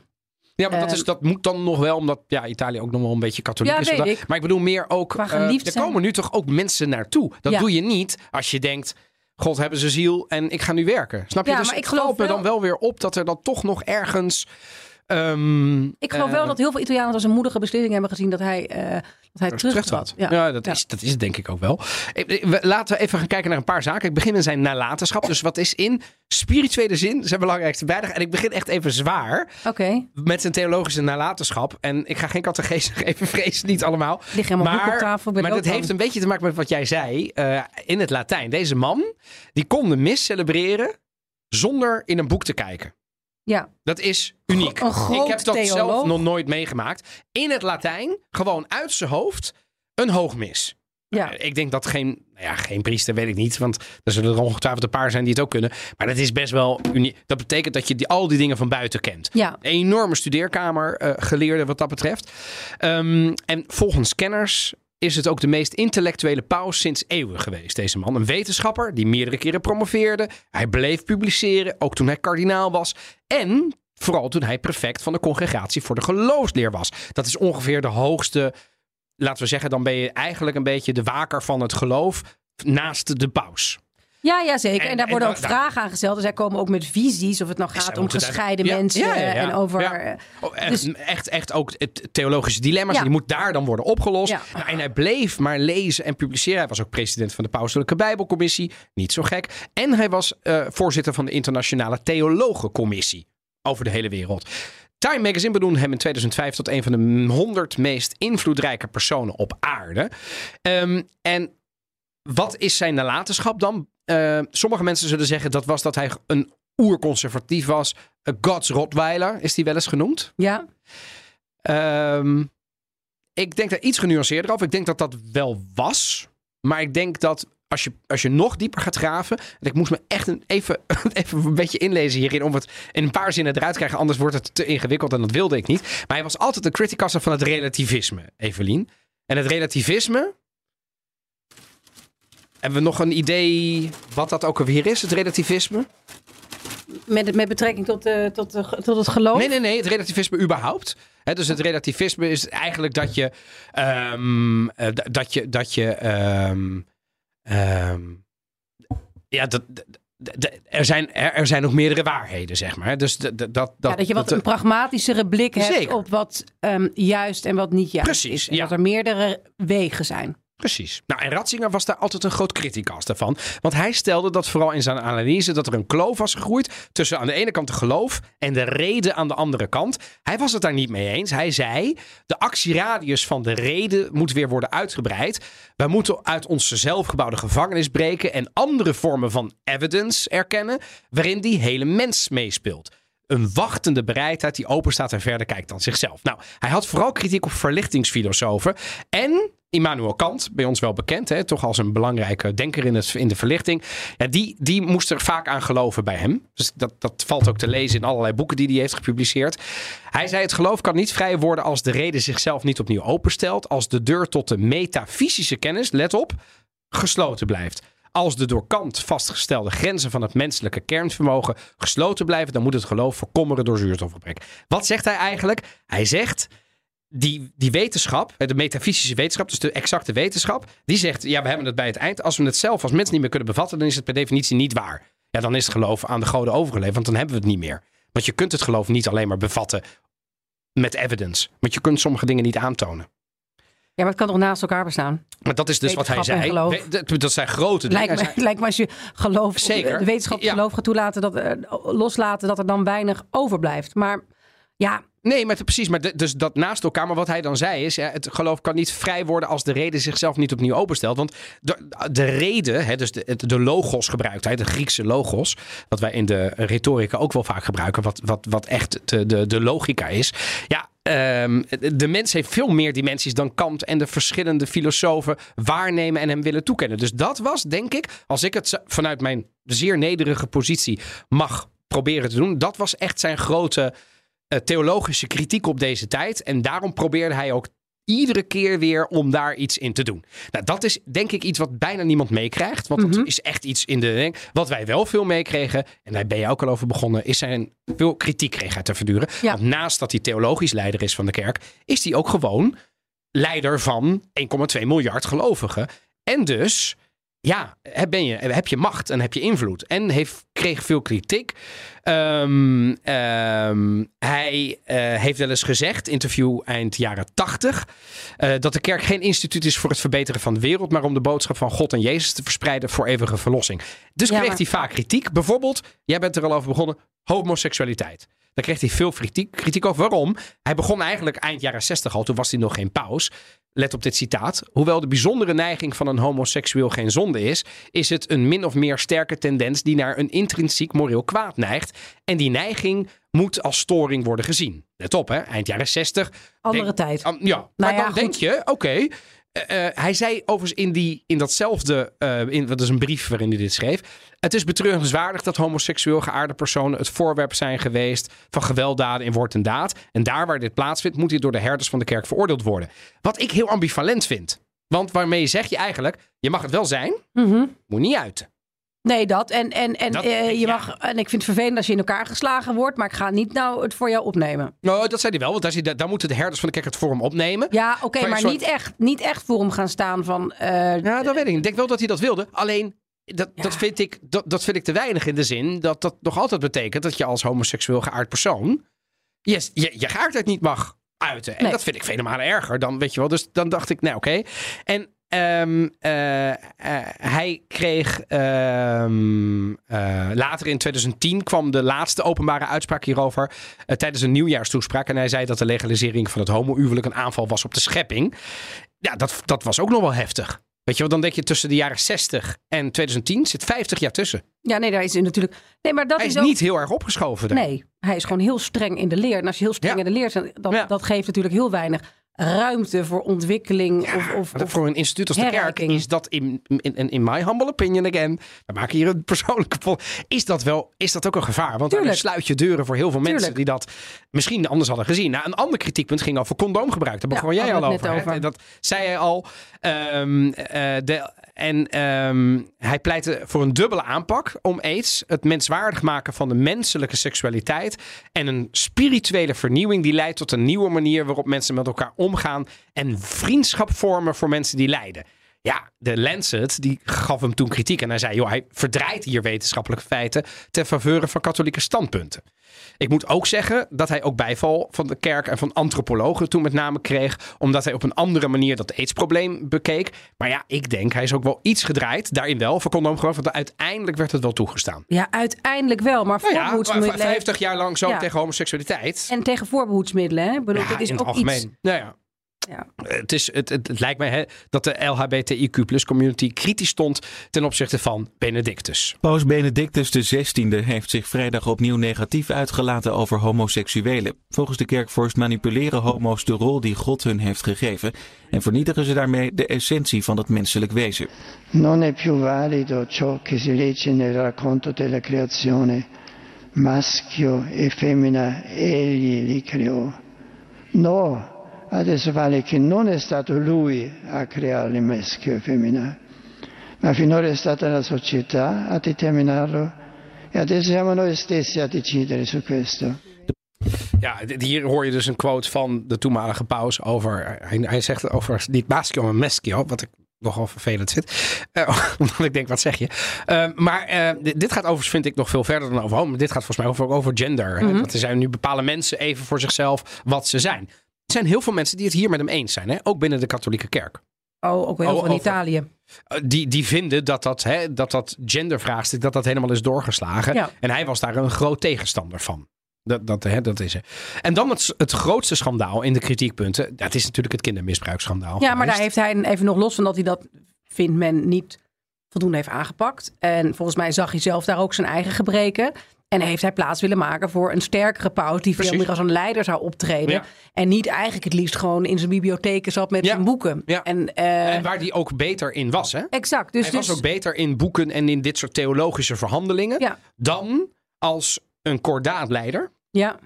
Ja, maar dat, is, Ehm. dat moet dan nog wel, omdat ja, Italië ook nog wel een beetje katholiek Ja, is. weet ik. Maar ik bedoel meer ook, eh, er zijn. komen nu toch ook mensen naartoe. Dat Ja. doe je niet als je denkt, God hebben ze ziel en ik ga nu werken. Snap je? Ja, dus maar ik geloof me wel- dan wel weer op dat er dan toch nog ergens... ehm, Ik geloof eh, wel dat heel veel Italianen als een moedige beslissing hebben gezien dat hij, eh hij terugtrad. Ja. Ja, dat. Is, dat is het denk ik ook wel. Ik- we- Laten we even gaan kijken naar een paar zaken. Ik begin met zijn nalatenschap. Dus wat is in spirituele zin zijn belangrijkste bijdrage? En ik begin echt even zwaar Oké, met zijn theologische nalatenschap. En ik ga geen catechese geven, vrees niet allemaal. ligt helemaal boek op Maar, tafel. maar dat heeft een beetje te maken met wat jij zei eh, in het Latijn. Deze man, die kon de mis celebreren zonder in een boek te kijken. Ja, Dat is uniek. Ik heb dat zelf nog nooit meegemaakt. In het Latijn, gewoon uit zijn hoofd, een hoogmis. ja. Eh, Ik denk dat geen, nou ja, geen priester, weet ik niet. Want er zullen er ongetwijfeld een paar zijn die het ook kunnen. Maar dat is best wel uniek. Dat betekent dat je die, al die dingen van buiten kent. ja. Een enorme studeerkamer eh, geleerde wat dat betreft. Ehm, en volgens kenners is het ook de meest intellectuele paus sinds eeuwen geweest, deze man. Een wetenschapper die meerdere keren promoveerde. Hij bleef publiceren, ook toen hij kardinaal was. En vooral toen hij prefect van de congregatie voor de geloofsleer was. Dat is ongeveer de hoogste, laten we zeggen, dan ben je eigenlijk een beetje de waker van het geloof naast de paus. Ja, ja, zeker. En, En- daar en worden ook daar- vragen aan gesteld. Dus zij komen ook met visies. Of het nou gaat om daar- gescheiden mensen. ja, ja, ja. En over... Ja. eh, Oh, echt, Dus- echt, echt ook het theologische dilemma's. Die moet daar dan worden opgelost. Nou, en hij bleef maar lezen en publiceren. Hij was ook president van de Pauselijke Bijbelcommissie. Niet zo gek. En hij was eh, voorzitter van de Internationale Theologencommissie. Over de hele wereld. Time Magazine benoemde hem in 2005 tot een van de 100 meest invloedrijke personen op aarde. Ehm, en wat is zijn nalatenschap dan? Eh, sommige mensen zullen zeggen dat was dat hij een oerconservatief was. Een Gods Rottweiler is die wel eens genoemd. ja, Ehm, ik denk daar iets genuanceerder over. Ik denk dat dat wel was. Maar ik denk dat als je, als je nog dieper gaat graven. en Ik moest me echt een, even, even een beetje inlezen hierin. Om het in een paar zinnen eruit te krijgen. Anders wordt het te ingewikkeld en dat wilde ik niet. Maar hij was altijd een criticaster van het relativisme, Evelien. En het relativisme. Hebben we nog een idee wat dat ook alweer is, het relativisme? met, met betrekking tot, eh, tot, de- tot het geloof. Nee, nee, nee, het relativisme überhaupt. Dus het relativisme is eigenlijk dat je. ehm, eh, dat je. Dat je ehm, ehm, ja, dat. Er zijn, er, er zijn nog meerdere waarheden, zeg maar. Dus d- d- dat, dat, ja, dat je wat dat- een pragmatischere blik hebt Zeker. op wat juist en wat niet juist Precies, is. En ja. dat er meerdere wegen zijn. Precies. Nou, en Ratzinger was daar altijd een groot criticast van. Want hij stelde dat vooral in zijn analyse dat er een kloof was gegroeid tussen aan de ene kant de geloof en de reden aan de andere kant. Hij was het daar niet mee eens. Hij zei: de actieradius van de reden moet weer worden uitgebreid. Wij moeten uit onze zelfgebouwde gevangenis breken en andere vormen van evidence erkennen waarin die hele mens meespeelt. Een wachtende bereidheid die open staat en verder kijkt dan zichzelf. Nou, hij had vooral kritiek op verlichtingsfilosofen. En Immanuel Kant, bij ons wel bekend, hè, toch als een belangrijke denker in, in de verlichting. Die, die moest er vaak aan geloven bij hem. Dus dat, dat valt ook te lezen in allerlei boeken die hij heeft gepubliceerd. Hij zei: Het geloof kan niet vrij worden als de reden zichzelf niet opnieuw openstelt. Als de deur tot de metafysische kennis, let op, gesloten blijft. Als de door Kant vastgestelde grenzen van het menselijke kernvermogen gesloten blijven, dan moet het geloof verkommeren door zuurstofgebrek. Wat zegt hij eigenlijk? Hij zegt. Die, die wetenschap, de metafysische wetenschap, dus de exacte wetenschap, die zegt: ja, we hebben het bij het eind. Als we het zelf als mens niet meer kunnen bevatten, dan is het per definitie niet waar. Ja, dan is het geloof aan de goden overgeleverd, want dan hebben we het niet meer. Want je kunt het geloof niet alleen maar bevatten met evidence. Want je kunt sommige dingen niet aantonen. Ja, maar het kan toch naast elkaar bestaan? Maar dat is dus wat hij zei. dat- Dat zijn grote dingen. Lijkt me, lijkt me als je geloof, Zeker. de wetenschap Ja. geloof gaat toelaten, dat, eh, loslaten, dat er dan weinig overblijft. Maar ja, Nee, maar precies. Maar dus dat naast elkaar. Maar wat hij dan zei is: het geloof kan niet vrij worden als de reden zichzelf niet opnieuw openstelt. Want de, de reden, hè, dus de, de logos gebruikt hij, de Griekse logos. Wat wij in de retorica ook wel vaak gebruiken. Wat, wat, wat echt de, de, de logica is. Ja. ehm, de mens heeft veel meer dimensies dan Kant en de verschillende filosofen waarnemen en hem willen toekennen. Dus dat was, denk ik, als ik het vanuit mijn zeer nederige positie mag proberen te doen, dat was echt zijn grote theologische kritiek op deze tijd. En daarom probeerde hij ook iedere keer weer om daar iets in te doen. Nou, dat is denk ik iets wat bijna niemand meekrijgt. Want dat is echt iets in de... Wat wij wel veel meekregen, en daar ben je ook al over begonnen... is zijn veel kritiek kreeg hij te verduren. Ja. Want naast dat hij theologisch leider is van de kerk... is hij ook gewoon leider van 1,2 miljard gelovigen. En dus... Ja, heb, ben je, heb je macht en heb je invloed. En heeft, kreeg veel kritiek. Ehm, ehm, hij eh, heeft wel eens gezegd, interview eind jaren 80, eh, dat de kerk geen instituut is voor het verbeteren van de wereld, maar om de boodschap van God en Jezus te verspreiden voor eeuwige verlossing. Dus Ja, kreeg maar- hij vaak kritiek. Bijvoorbeeld, jij bent er al over begonnen, homoseksualiteit. Daar kreeg hij veel kritiek, kritiek over. Waarom? Hij begon eigenlijk eind jaren 60 al, toen was hij nog geen paus. Let op dit citaat. Hoewel de bijzondere neiging van een homoseksueel geen zonde is, is het een min of meer sterke tendens die naar een intrinsiek moreel kwaad neigt. En die neiging moet als storing worden gezien. Let op, hè? eind jaren 60. andere Denk- tijd. Ja, maar ja, dan denk je, oké. Eh, hij zei overigens in, die, in datzelfde, eh, in, dat is een brief waarin hij dit schreef. Het is betreurenswaardig dat homoseksueel geaarde personen het voorwerp zijn geweest van gewelddaden in woord en daad. En daar waar dit plaatsvindt, moet dit door de herders van de kerk veroordeeld worden. Wat ik heel ambivalent vind. Want waarmee zeg je eigenlijk, je mag het wel zijn, Mhm. moet niet uiten. Nee, dat. En, en, en, Dat- eh, je ja. mag, en ik vind het vervelend als je in elkaar geslagen wordt, maar ik ga niet nou het voor jou opnemen. Nou, dat zei hij wel, want daar, daar moeten de herders van de kerk het voor hem opnemen. Ja, oké, maar soort- niet, echt, niet echt voor hem gaan staan van... eh, Ja, dat weet ik niet. Ik denk wel dat hij dat wilde. Alleen, dat, dat, vind ik, dat, dat vind ik te weinig in de zin dat dat nog altijd betekent dat je als homoseksueel geaard persoon je, je, je geaardheid niet mag uiten. En Nee. dat vind ik vele malen erger dan, weet je wel. Dus dan dacht ik, nou oké. En ehm, eh, eh, hij kreeg ehm, eh, later in 2010 kwam de laatste openbare uitspraak hierover tijdens een nieuwjaarstoespraak. En hij zei dat de legalisering van het homohuwelijk een aanval was op de schepping. Ja, dat, dat was ook nog wel heftig. Weet je wel, dan denk je tussen de jaren 60 en 2010 zit 50 jaar tussen. Ja, nee, daar is hij natuurlijk. Nee, maar dat Hij is ook... niet heel erg opgeschoven. daar. Nee, hij is gewoon heel streng in de leer. En als je heel streng Ja. in de leer bent, dat, Ja. dat geeft natuurlijk heel weinig ruimte voor ontwikkeling. Ja, of, of, voor een instituut als de kerk is dat in, in, in my humble opinion again, we maken hier een persoonlijke vol, is dat wel, is dat ook een gevaar? Want dan sluit je deuren voor heel veel mensen die dat misschien anders hadden gezien. Nou, een ander kritiekpunt ging over condoomgebruik. Daar Ja, begon jij al over. over. Dat zei hij al. Ehm, eh, de, en ehm, hij pleitte voor een dubbele aanpak om aids, het menswaardig maken van de menselijke seksualiteit en een spirituele vernieuwing die leidt tot een nieuwe manier waarop mensen met elkaar omgaan en vriendschap vormen voor mensen die lijden. Ja, de Lancet die gaf hem toen kritiek en hij zei, joh, hij verdraait hier wetenschappelijke feiten ten faveur van katholieke standpunten. Ik moet ook zeggen dat hij ook bijval van de kerk en van antropologen toen met name kreeg, omdat hij op een andere manier dat aidsprobleem bekeek. Maar ja, ik denk hij is ook wel iets gedraaid, daarin wel, voor condoomgebruik, want uiteindelijk werd het wel toegestaan. Ja, uiteindelijk wel. Maar Nou ja, voorbehoedsmiddelen. 50 jaar lang zo Ja. tegen homoseksualiteit. En tegen voorbehoedsmiddelen. Hè? Ik bedoel, ja, dat is in het ook algemeen. iets. Nou ja. Ja. Het, is, het, het, het lijkt mij hè, dat de LHBTIQ community kritisch stond ten opzichte van Benedictus. Paus Benedictus XVI heeft zich vrijdag opnieuw negatief uitgelaten over homoseksuelen. Volgens de kerkvorst manipuleren homo's de rol die God hun heeft gegeven en vernietigen ze daarmee de essentie van het menselijk wezen. Non è più valido ciò che si legge nel racconto della creazione. Maschio e femmina egli li creò. No, adesso vale che non è stato lui a creare maschio e femmina, ma finora è stata la società a determinarlo e adesso siamo noi stessi a decidere su questo. Ja, hier hoor je dus een quote van de toenmalige paus over. Hij, hij zegt over niet maschio, maar meschio, wat ik nogal vervelend vind. Eh, omdat ik denk, wat zeg je? Eh, maar eh, dit, dit gaat overigens, vind ik, nog veel verder dan over homo. Dit gaat volgens mij over, over gender. Dat er zijn nu bepalen mensen even voor zichzelf wat ze zijn. Er zijn heel veel mensen die het hier met hem eens zijn. Hè? Ook binnen de katholieke kerk. Oh, ook wel Oh, heel veel in Italië. Eh, Die, die vinden dat dat, hè, dat dat gendervraagstuk dat dat helemaal is doorgeslagen. Ja. En hij was daar een groot tegenstander van. Dat, dat, hè, dat is het. En dan het, het grootste schandaal in de kritiekpunten. Dat is natuurlijk het kindermisbruiksschandaal. Ja, maar daar heeft hij even nog los van dat hij dat, vindt men, niet voldoende heeft aangepakt. En volgens mij zag hij zelf daar ook zijn eigen gebreken. En heeft hij plaats willen maken voor een sterkere paus die veel meer als een leider zou optreden. Ja. En niet eigenlijk het liefst gewoon in zijn bibliotheken zat met Ja. zijn boeken. Ja. En, eh, En waar die ook beter in was. Hè? exact. Dus, hij was dus ook beter in boeken en in dit soort theologische verhandelingen. Dan als een kordaatleider ja,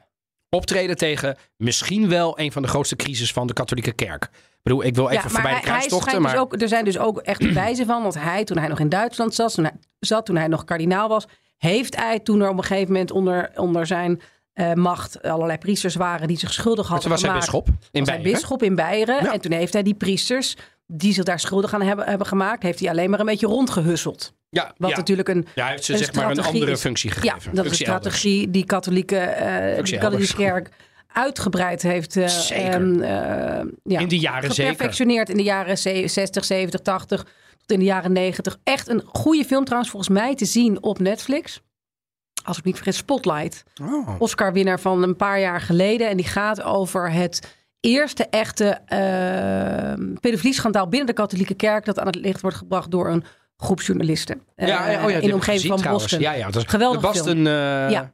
optreden tegen misschien wel een van de grootste crisis van de katholieke kerk. Ik bedoel, ik wil even ja, voorbij maar de kruistochten. schijnt Maar dus ook, er zijn dus ook echt bewijzen van dat hij, toen hij nog in Duitsland zat, toen hij, zat, toen hij nog kardinaal was, heeft hij toen er op een gegeven moment onder, onder zijn eh, macht allerlei priesters waren die zich schuldig hadden toen was hij gemaakt. bisschop in was hij Beieren. bisschop in Beieren. Ja. En toen heeft hij die priesters die zich daar schuldig aan hebben, hebben gemaakt, heeft hij alleen maar een beetje rondgehusseld. Ja, Wat ja. natuurlijk een, ja, hij heeft ze een zeg maar een andere functie ja, gegeven. dat is een elders. strategie die katholieke, Functie de katholieke kerk uitgebreid heeft eh, Zeker. ehm, eh, ja, In die jaren zeker. geperfectioneerd in de jaren ze- 60, 70, 80 tot in de jaren 90. Echt een goede film trouwens volgens mij te zien op Netflix. Als ik niet vergis, Spotlight. Oh. Oscar-winnaar van een paar jaar geleden. En die gaat over het eerste echte uh, pedofilieschandaal binnen de katholieke kerk... dat aan het licht wordt gebracht door een groep journalisten. Ja, ja, oh ja, in de omgeving gezien van trouwens. Boston. Ja, ja, dat is Geweldig de Boston. eh, Ja. ja,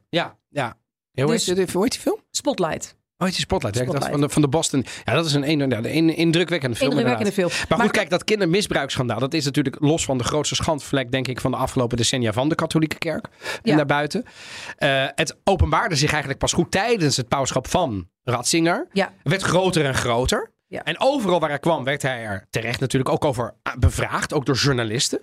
ja, ja. Hoe, Dus- heet, hoe heet die film? Spotlight. Oh, heet die Spotlight. Spotlight. van, de, van de Boston. Ja, dat is een, een, ja, een indrukwekkende film. Indrukwekkende film. Maar, Maar- goed, kijk, dat kindermisbruiksschandaal, dat is natuurlijk los van de grootste schandvlek, denk ik, van de afgelopen decennia van de katholieke kerk en Ja. daarbuiten. Eh, het openbaarde zich eigenlijk pas goed tijdens het pauschap van Ratzinger. Ja. Het werd groter en groter. Ja. En overal waar hij kwam, werd hij er terecht natuurlijk ook over ah, bevraagd, ook door journalisten.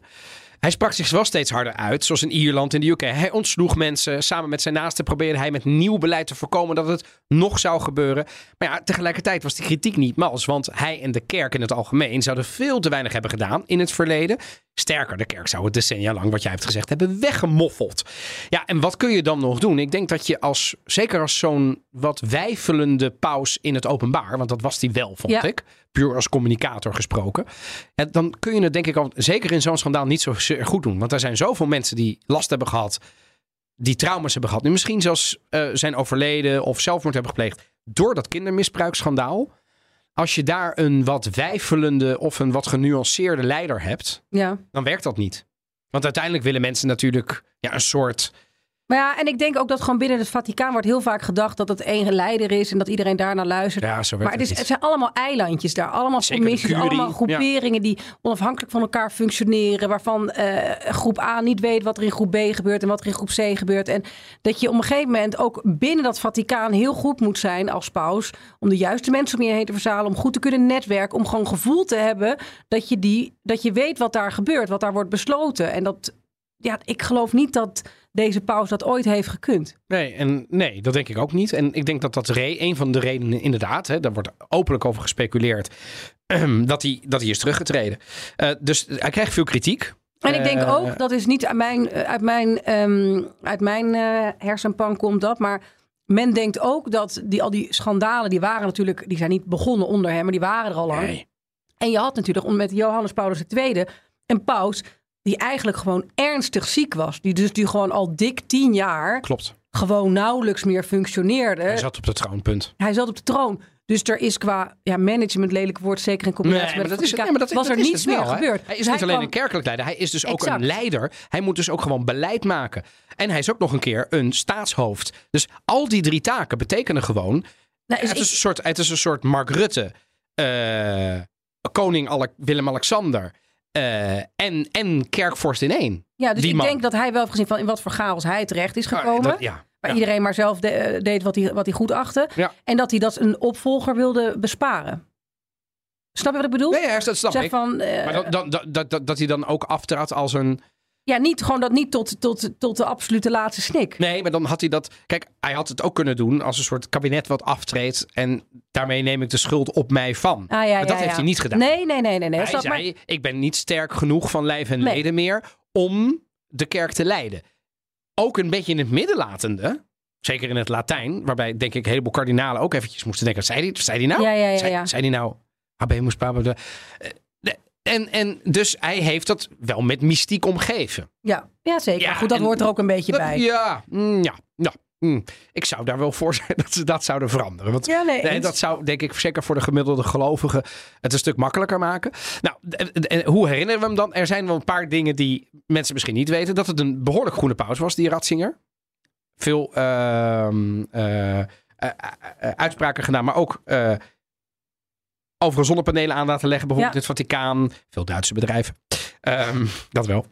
Hij sprak zich wel steeds harder uit, zoals in Ierland, in de UK. Hij ontsloeg mensen. Samen met zijn naasten probeerde hij met nieuw beleid te voorkomen dat het nog zou gebeuren. Maar ja, tegelijkertijd was die kritiek niet mals. Want hij en de kerk in het algemeen zouden veel te weinig hebben gedaan in het verleden. Sterker, de kerk zou het decennia lang, wat jij hebt gezegd, hebben weggemoffeld. Ja, en wat kun je dan nog doen? Ik denk dat je als, zeker als zo'n wat wijfelende paus in het openbaar, want dat was die wel, vond Ja. ik, puur als communicator gesproken. En dan kun je het denk ik al, zeker in zo'n schandaal, niet zo goed doen. Want er zijn zoveel mensen die last hebben gehad, die trauma's hebben gehad. Nu misschien zelfs eh, zijn overleden of zelfmoord hebben gepleegd door dat kindermisbruiksschandaal. Als je daar een wat wijfelende of een wat genuanceerde leider hebt, Ja. dan werkt dat niet. Want uiteindelijk willen mensen natuurlijk ja, een soort. Maar ja, en ik denk ook dat gewoon binnen het Vaticaan wordt heel vaak gedacht dat het één leider is en dat iedereen daarnaar luistert. Ja, zo maar het, is, het zijn allemaal eilandjes daar. Allemaal commissies, allemaal groeperingen die onafhankelijk van elkaar functioneren. Waarvan eh, groep A niet weet wat er in groep B gebeurt en wat er in groep C gebeurt. En dat je op een gegeven moment ook binnen dat Vaticaan heel goed moet zijn als paus. Om de juiste mensen om je heen te verzamelen. Om goed te kunnen netwerken. Om gewoon gevoel te hebben dat je, die, dat je weet wat daar gebeurt. Wat daar wordt besloten. En dat, ja, ik geloof niet dat deze paus dat ooit heeft gekund. Nee, en nee, dat denk ik ook niet. En ik denk dat dat een van de redenen, inderdaad, hè, daar wordt openlijk over gespeculeerd, dat hij, dat hij is teruggetreden. Eh, dus hij krijgt veel kritiek. En ik denk Eh, ook, dat is niet uit mijn, uit mijn, ehm, uit mijn eh, hersenpan komt dat, maar men denkt ook dat die, al die schandalen, die waren natuurlijk, die zijn niet begonnen onder hem, maar die waren er al lang. Nee. En je had natuurlijk met Johannes Paulus II een paus die eigenlijk gewoon ernstig ziek was. Die dus die gewoon al dik tien jaar Klopt. gewoon nauwelijks meer functioneerde. Hij zat op de troonpunt. Hij zat op de troon. Dus er is qua ja, management, lelijk woord, zeker in combinatie Nee, met maar het dat is, Vaticaan, nee, maar dat, was dat er is niets het wel, meer gebeurd. Hij is Dus niet alleen kwam- een kerkelijk leider, hij is dus ook Exact. een leider. Hij moet dus ook gewoon beleid maken. En hij is ook nog een keer een staatshoofd. Dus al die drie taken betekenen gewoon... Nou, is het, ik- is een soort, het is een soort Mark Rutte, eh, koning Ale- Willem-Alexander eh, en, en kerkvorst in één. Ja, dus Die ik man. denk dat hij wel heeft gezien van in wat voor chaos hij terecht is Ah, gekomen. dat- ja. Waar Ja. iedereen maar zelf de- eh, deed wat hij, wat hij goed achtte. Ja. En dat hij dat een opvolger wilde besparen. Snap je wat ik bedoel? Nee, ja, dat snap zeg ik. van, eh, Maar dat, dat, dat, dat, dat, dat hij dan ook aftrad als een... ja, niet gewoon dat niet tot, tot, tot de absolute laatste snik. Nee, maar dan had hij dat... Kijk, hij had het ook kunnen doen als een soort kabinet wat aftreedt. En daarmee neem ik de schuld op mij van. Ah, ja, maar ja, dat ja. heeft hij niet gedaan. Nee, nee, nee, nee. nee. hij Dat snap- maar- zei, ik ben niet sterk genoeg van lijf en Nee. leden meer om de kerk te leiden. Ook een beetje in het midden latende, zeker in het Latijn, waarbij denk ik een heleboel kardinalen ook eventjes moesten denken, zei hij, zei nou? Ja, ja, ja, Zei, zei hij nou? Eh, de- En, en dus hij heeft dat wel met mystiek omgeven. ja, ja, zeker. Ja, goed, dat en- hoort er ook een beetje Dat- bij. Ja, mm, ja, ja. mm. Ik zou daar wel voor zijn dat ze dat zouden veranderen. Want Ja, nee, dat zou denk ik zeker voor de gemiddelde gelovige het een stuk makkelijker maken. Nou, en- hoe herinneren we hem dan? Er zijn wel een paar dingen die mensen misschien niet weten. Dat het een behoorlijk groene paus was, die Ratzinger. Veel ehm, eh, eh, eh, uitspraken gedaan, maar ook overal zonnepanelen aan laten leggen. Bijvoorbeeld in het Vaticaan. Veel Duitse bedrijven. Ehm, dat wel.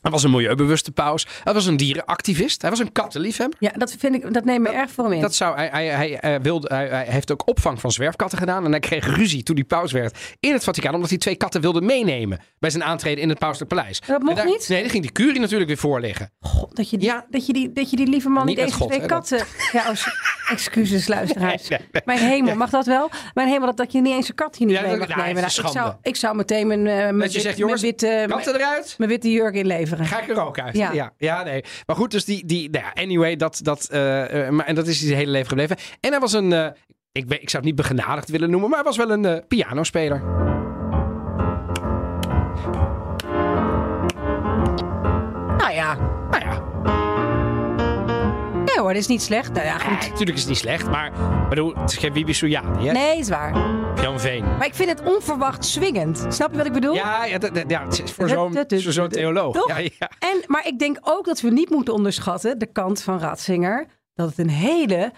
Hij was een milieubewuste paus. Hij was een dierenactivist. Hij was een kattenliefhebber. Ja, dat, vind ik, dat neemt me erg voor hem in. Dat zou, hij, hij, hij, eh, wilde, hij, hij heeft ook opvang van zwerfkatten gedaan. En hij kreeg ruzie toen hij paus werd in het Vaticaan. Omdat hij twee katten wilde meenemen bij zijn aantreden in het pauselijk paleis. Dat mocht daar- niet? Nee, dan ging die curie natuurlijk weer voorliggen. God, dat, je die, Ja. dat, je die, dat je die lieve man Niet eens twee dat- katten... Ja, oh, s- excuses luisteraars. Nee, nee, nee. Mijn hemel, mag dat wel? Mijn hemel, dat, dat je niet eens een kat hier niet Ja, mee mag nou, nemen. Nou, ik, zou, ik zou meteen mijn, eh, mijn, wit- zegt, jongens, mijn, witte, Katten eruit. mijn witte jurk inleveren. Ga ik er ook uit. Ja. Ja, ja, nee. Maar goed, dus die, die nou anyway, dat, dat, eh, eh, maar, en dat is hij zijn hele leven gebleven. En hij was een, ik, ben, ik zou het niet begenadigd willen noemen, maar hij was wel een pianospeler. Nou ja, Nou ja, hoor, dat is niet slecht. Nou ja, goed. natuurlijk is het niet slecht, maar bedoel, het is geen hè? Nee, is waar. Jan Veen. Maar ik vind het onverwacht swingend. Snap je wat ik bedoel? Ja, ja, dat, dat- ja, het is voor zo'n voor zo'n theoloog. Toch? Ja, ja. En, maar ik denk ook dat we niet moeten onderschatten, de kant van Ratzinger, dat het een hele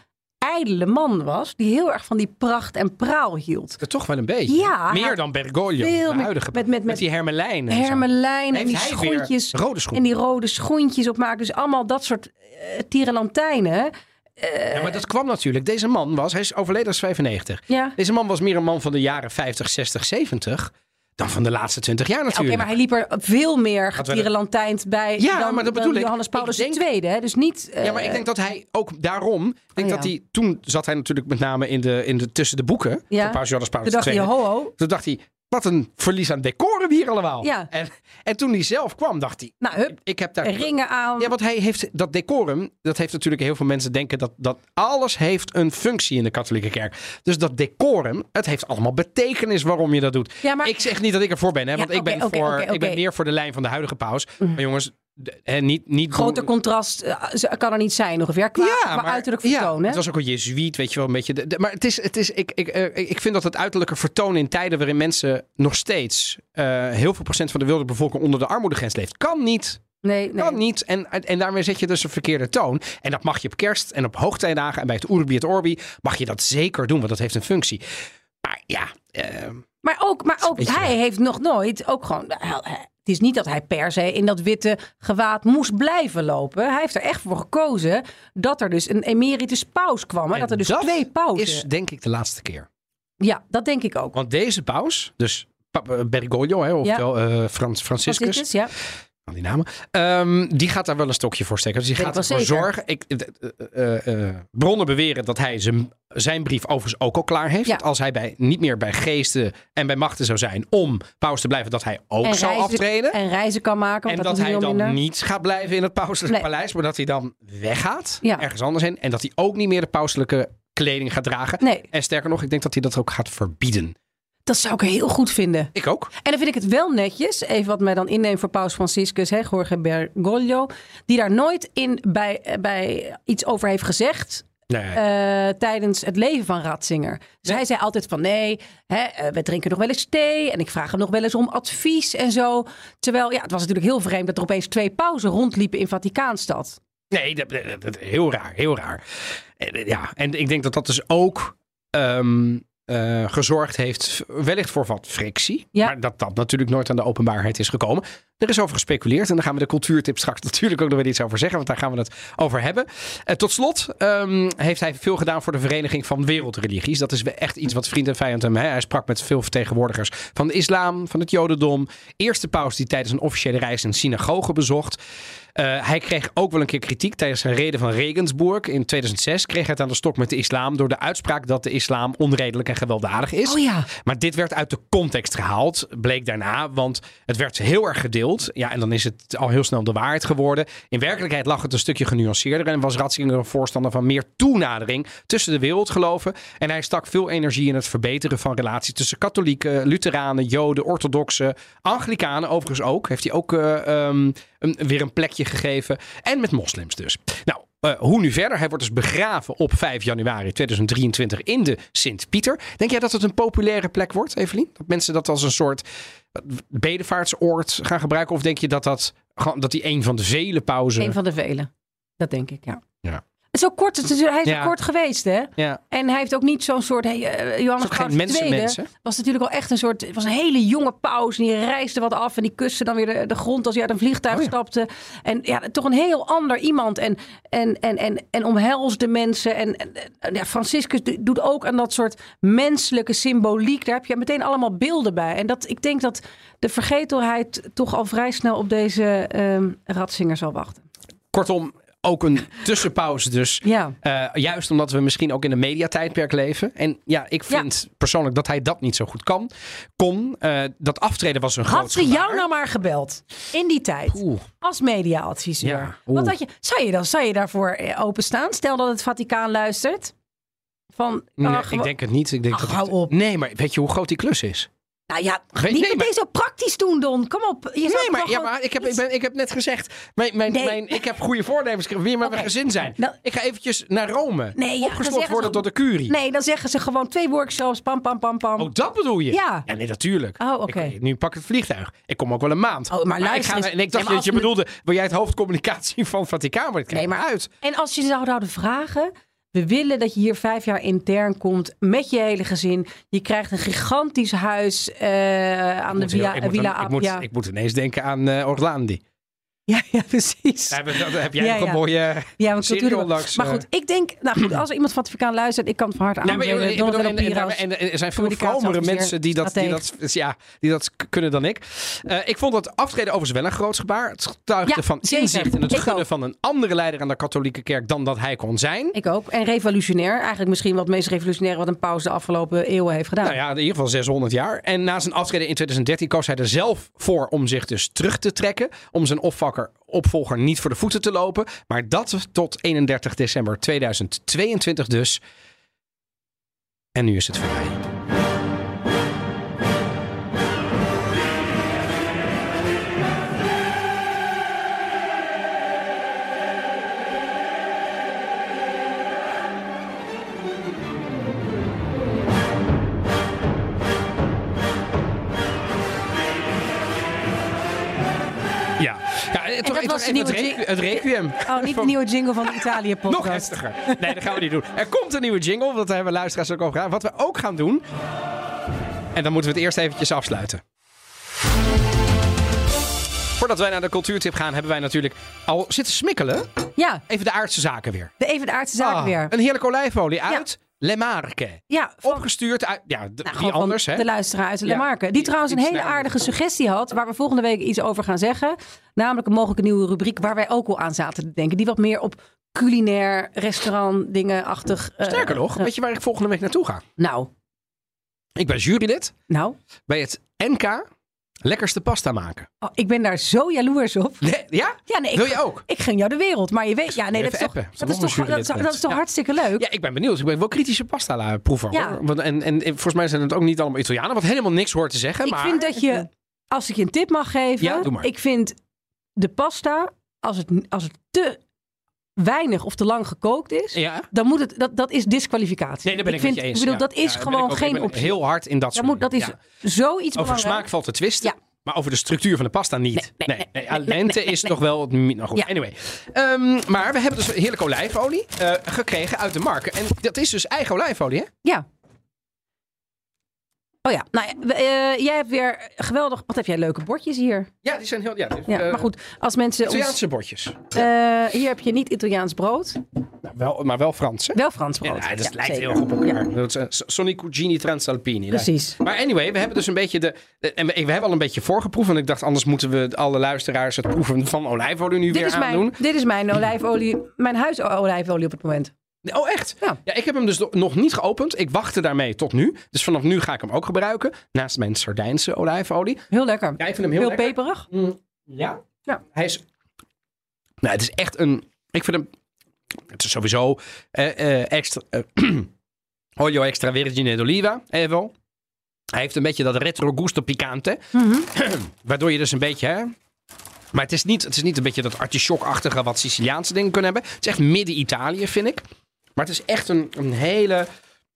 ijdele man was, die heel erg van die pracht en praal hield. Dat toch wel een beetje. Ja, Meer dan Bergoglio, veel de huidige. met- met- met die hermelijn. en. Hermelijn en die schoentjes. rode schoenen. En die rode schoentjes opmaken. Dus allemaal dat soort uh, tierenlantijnen. Ja, maar dat kwam natuurlijk. Deze man was, hij is overleden als 95. Ja. Deze man was meer een man van de jaren 50, 60, 70 dan van de laatste 20 jaar Oké, natuurlijk. maar hij liep er veel meer getierenlantijnd bij Ja, dan, maar dat dan bedoel ik. Johannes Ik Paulus denk- II. Hè? Dus niet... Ja, maar eh, ik denk dat hij ook daarom. Ik denk Oh, dat ja. hij. Toen zat hij natuurlijk met name in de, in de, tussen de boeken. Ja. Van Paus Johannes Paulus Toen dacht hij, II. ho ho. Toen dacht hij. Wat een verlies aan decorum hier allemaal. Ja. En, en toen hij zelf kwam, dacht hij, Nou, hup, ik heb daar... ringen aan. Ja, want hij heeft dat decorum, dat heeft natuurlijk heel veel mensen denken dat, dat alles heeft een functie in de katholieke kerk. Dus dat decorum, het heeft allemaal betekenis waarom je dat doet. Ja, maar- Ik zeg niet dat ik ervoor ben, hè, Ja, want ik, ben voor, ik ben meer voor de lijn van de huidige paus. Maar jongens, hè, niet, niet Groter contrast eh, kan er niet zijn ongeveer. Qua, qua uiterlijk vertoon. ja, het was ook een jezuïet, weet je wel, een beetje. de- de- maar het is, het is, ik, ik, eh, ik vind dat het uiterlijke vertoon in tijden waarin mensen nog steeds eh, heel veel procent van de wereldbevolking onder de armoedegrens leeft, kan niet. nee, nee. Kan niet. En, en daarmee zet je dus een verkeerde toon. En dat mag je op kerst en op hoogtijdagen en bij het Urbi et Orbi mag je dat zeker doen, want dat heeft een functie. Maar ja, eh, Maar ook, maar ook hij heeft nog nooit, ook gewoon, het is niet dat hij per se in dat witte gewaad moest blijven lopen. Hij heeft er echt voor gekozen dat er dus een emeritus paus kwam. En dat er dus twee pauzen. is denk ik de laatste keer. Ja, dat denk ik ook. Want deze paus, dus Bergoglio, hè, oftewel eh, Frans, Franciscus, Franciscus, ja. Die namen. Ehm, die gaat daar wel een stokje voor steken. Dus die Weet gaat ervoor zeker. zorgen. Ik, eh, eh, eh, bronnen beweren dat hij zijn, zijn brief overigens ook al klaar heeft. Ja. Dat als hij bij, niet meer bij geesten en bij machten zou zijn om paus te blijven, dat hij ook En zou reizen, aftreden. en reizen kan maken. En dat is hij dan minder. niet gaat blijven in het pauselijk Nee. paleis, maar dat hij dan weggaat, Ja. ergens anders heen. En dat hij ook niet meer de pauselijke kleding gaat dragen. Nee, En sterker nog, ik denk dat hij dat ook gaat verbieden. Dat zou ik heel goed vinden. Ik ook. En dan vind ik het wel netjes, even wat mij dan inneemt voor Paus Franciscus, hè, Jorge Bergoglio, die daar nooit in bij, bij iets over heeft gezegd. Nee. eh, tijdens het leven van Ratzinger. Dus hij zei altijd van nee, hè, eh, we drinken nog wel eens thee en ik vraag hem nog wel eens om advies en zo. Terwijl ja, het was natuurlijk heel vreemd dat er opeens twee pauzen rondliepen in Vaticaanstad. Nee, dat, dat- dat- heel raar, heel raar. Eh, Ja, en ik denk dat dat dus ook ehm, eh, gezorgd heeft, wellicht voor wat frictie. Ja. Maar dat dat natuurlijk nooit aan de openbaarheid is gekomen. Er is over gespeculeerd en daar gaan we de cultuurtip straks natuurlijk ook nog weer iets over zeggen, want daar gaan we het over hebben. Eh, tot slot ehm, heeft hij veel gedaan voor de Vereniging van Wereldreligies. Dat is echt iets wat vriend en vijand hem. Hè? Hij sprak met veel vertegenwoordigers van de islam, van het jodendom. Eerste paus die tijdens een officiële reis een synagoge bezocht. Eh, hij kreeg ook wel een keer kritiek tijdens zijn reden van Regensburg in 2006. Kreeg hij het aan de stok met de islam door de uitspraak dat de islam onredelijk en gewelddadig is. Oh ja. Maar dit werd uit de context gehaald, bleek daarna, want het werd heel erg gedeeld. Ja, en dan is het al heel snel de waarheid geworden. In werkelijkheid lag het een stukje genuanceerder en was Ratzinger een voorstander van meer toenadering tussen de wereldgeloven. En hij stak veel energie in het verbeteren van relaties tussen katholieken, lutheranen, joden, orthodoxen, anglikanen overigens ook. Heeft hij ook eh, ehm, een, weer een plekje gegeven. En met moslims dus. Nou, eh, hoe nu verder? Hij wordt dus begraven op 5 januari 2023 in de Sint-Pieter. Denk jij dat het een populaire plek wordt, Evelien? Dat mensen dat als een soort bedevaartsoord gaan gebruiken? Of denk je dat, dat, gewoon- dat die een van de vele pauzen... Een van de vele. Dat denk ik, ja. Ja. Het is ook kort, het is, hij is Ja. kort geweest, hè? Ja, En hij heeft ook niet zo'n soort. Hey, eh, Johannes II mensenmens, hè? was natuurlijk al echt een soort. Het was een hele jonge paus. En die reisde wat af. En die kuste dan weer de, de grond als hij uit een vliegtuig Oh ja. stapte. En ja, toch een heel ander iemand. En, en, en, en, en omhelsde mensen. En, ja, Franciscus do- doet ook aan dat soort menselijke symboliek. Daar heb je meteen allemaal beelden bij. En dat, ik denk dat de vergetelheid toch al vrij snel op deze ehm Ratzinger zal wachten. kortom, ook een tussenpauze dus. Ja. Eh, juist omdat we misschien ook in een mediatijdperk leven. En ja, ik vind persoonlijk dat hij dat niet zo goed kan. Kon. Eh, dat aftreden was een groot Had ze gevaar. jou nou maar gebeld in die tijd Oeh. als mediaadviseur? Ja. Wat had je, zou, je dan, zou je daarvoor eh, openstaan? Stel dat het Vaticaan luistert. Van, Nee, ik denk het niet. Ik denk Ach, dat hou het- op. Nee, maar weet je hoe groot die klus is? Nou ja, Weet- niet nee, meteen maar- zo praktisch doen, Don. Kom op. Je Nee, maar, ja, gewoon maar ik, heb, ik, ben, ik heb net gezegd, mijn, mijn, Nee. mijn, ik heb goede voornemens. Ik wil weer met mijn gezin zijn. Nou- ik ga eventjes naar Rome. Nee, ja, dan Opgesloten zeggen worden ze- tot de curie. Nee, dan zeggen ze gewoon twee workshops. Pam, pam, pam, pam. Oh, dat bedoel je? Ja. nee, natuurlijk. Oh, oké. Ik- nu pak ik het vliegtuig. Ik kom ook wel een maand. Oh, maar ik, luister ga, eens. en ik dacht maar dat je bedoelde, wil jij het hoofdcommunicatie van Vaticaan? Maar ik krijg Nee, maar- maar uit. En als je zou zouden vragen. We willen dat je hier vijf jaar intern komt met je hele gezin. Je krijgt een gigantisch huis eh, aan de moet heel- Villa, ik, moet, Villa ik, moet, ik moet ineens denken aan eh Orlandi. Ja, ja, precies. Heb, jij Ja, nog een mooie Ja, serie onlangs, Maar eh. goed, ik denk, nou goed, als er iemand van het Vaticaan luistert, ik kan het van harte maar, aanbevelen. en, en, Piras. en, en er zijn veel vromere mensen die dat, die, dat, ja, die dat kunnen dan ik. Eh, ik vond het aftreden overigens wel een groot gebaar. Het getuigde van inzicht en het Ik gunnen ook. van een andere leider aan de katholieke kerk dan dat hij kon zijn. Ik ook. En revolutionair. Eigenlijk misschien wat het meest revolutionaire wat een paus de afgelopen eeuwen heeft gedaan. Nou ja, in ieder geval 600 jaar. En na zijn aftreden in 2013 koos hij er zelf voor om zich dus terug te trekken. Om zijn opvolger niet voor de voeten te lopen. Maar dat tot 31 december 2022 dus. En nu is het voorbij. Het, dat nieuwe requ- het requiem. Oh, niet de nieuwe jingle van de Italië-podcast. Nog heftiger. Nee, dat gaan we niet doen. Er komt een nieuwe jingle, want daar hebben luisteraars ook over gedaan. Wat we ook gaan doen. En dan moeten we het eerst eventjes afsluiten. Voordat wij naar de cultuurtip gaan, hebben wij natuurlijk al zitten smikkelen. Ja, Even de aardse zaken weer. de even de aardse zaken Ah, weer. Een heerlijke olijfolie uit Marque. Ja, van, Opgestuurd uit, ja, d- nou, wie anders hè? de luisteraar uit de Ja, Lemarke. Die die- trouwens een hele aardige suggestie had, waar we volgende week iets over gaan zeggen. Namelijk een mogelijke nieuwe rubriek waar wij ook al aan zaten te denken. Die wat meer op culinair, restaurant, dingen-achtig... eh, Sterker nog, eh, weet je waar ik volgende week naartoe ga? nou, Ik ben jurylid nou. bij het NK Lekkerste Pasta maken. Oh, ik ben daar zo jaloers op. Nee, ja? Ja, nee, ik, Wil je ook? ik ging jou de wereld. Maar je weet, ja, nee, dat is toch, dat is toch, dat is, jurylid dat is toch Ja. hartstikke leuk. Ja, ik ben benieuwd. Ik ben wel kritische pasta proever. Ja. Hoor. Want, en, en volgens mij zijn het ook niet allemaal Italianen, wat helemaal niks hoort te zeggen. Ik maar vind dat je, als ik je een tip mag geven, Ja, doe maar. ik vind de pasta, als het, als het te weinig of te lang gekookt is, Ja? dan moet het, dat, dat is disqualificatie. Nee, daar ben ik, vind, met je eens. Ik bedoel, ja. dat is Ja, gewoon ook- geen optie. Heel hard in dat soort moet, dat is zoiets Over smaak valt te twisten. Maar over de structuur van de pasta niet. Nee, nee, nee, nee, al dente is toch wel... het Nou goed, Ja. anyway. Ehm, maar we hebben dus heerlijke olijfolie eh, gekregen uit de markt. En dat is dus eigen olijfolie, hè? Ja. Oh ja, nou ja, eh, jij hebt weer geweldig. Wat heb jij leuke bordjes hier? Ja, die zijn heel... Ja, dus, Ja, eh, maar goed, als mensen. Ons, Italiaanse bordjes. eh, hier heb je niet Italiaans brood, Nou, wel, maar wel Frans, hè? wel Frans Ja, brood. nou, dat Ja, lijkt zeker. heel goed op elkaar. Ja, Dat is, eh, Sonny Cugini Transalpini. precies. Maar anyway, we hebben dus een beetje de. En we, we hebben al een beetje voorgeproefd. En ik dacht, anders moeten we alle luisteraars het proeven van olijfolie nu Dit weer is, aandoen. mijn, dit is mijn olijfolie, mijn huisolijfolie op het moment. Oh, echt? Ja. Ja, ik heb hem dus nog niet geopend. Ik wachtte daarmee tot nu. Dus vanaf nu ga ik hem ook gebruiken. Naast mijn Sardijnse olijfolie. Heel lekker. Ja, ik vind hem heel, Heel lekker. peperig. Mm, ja? Ja. Hij is... Nou, het is echt een... Ik vind hem... Het is sowieso eh, eh, extra... eh, olio extra virgine d'oliva, even. Hij heeft een beetje dat retro gusto picante. Mhm. Waardoor je dus een beetje... Hè, maar het is, niet, het is niet een beetje dat artichokachtige wat Siciliaanse dingen kunnen hebben. Het is echt midden Italië, vind ik. Maar het is echt een, een hele...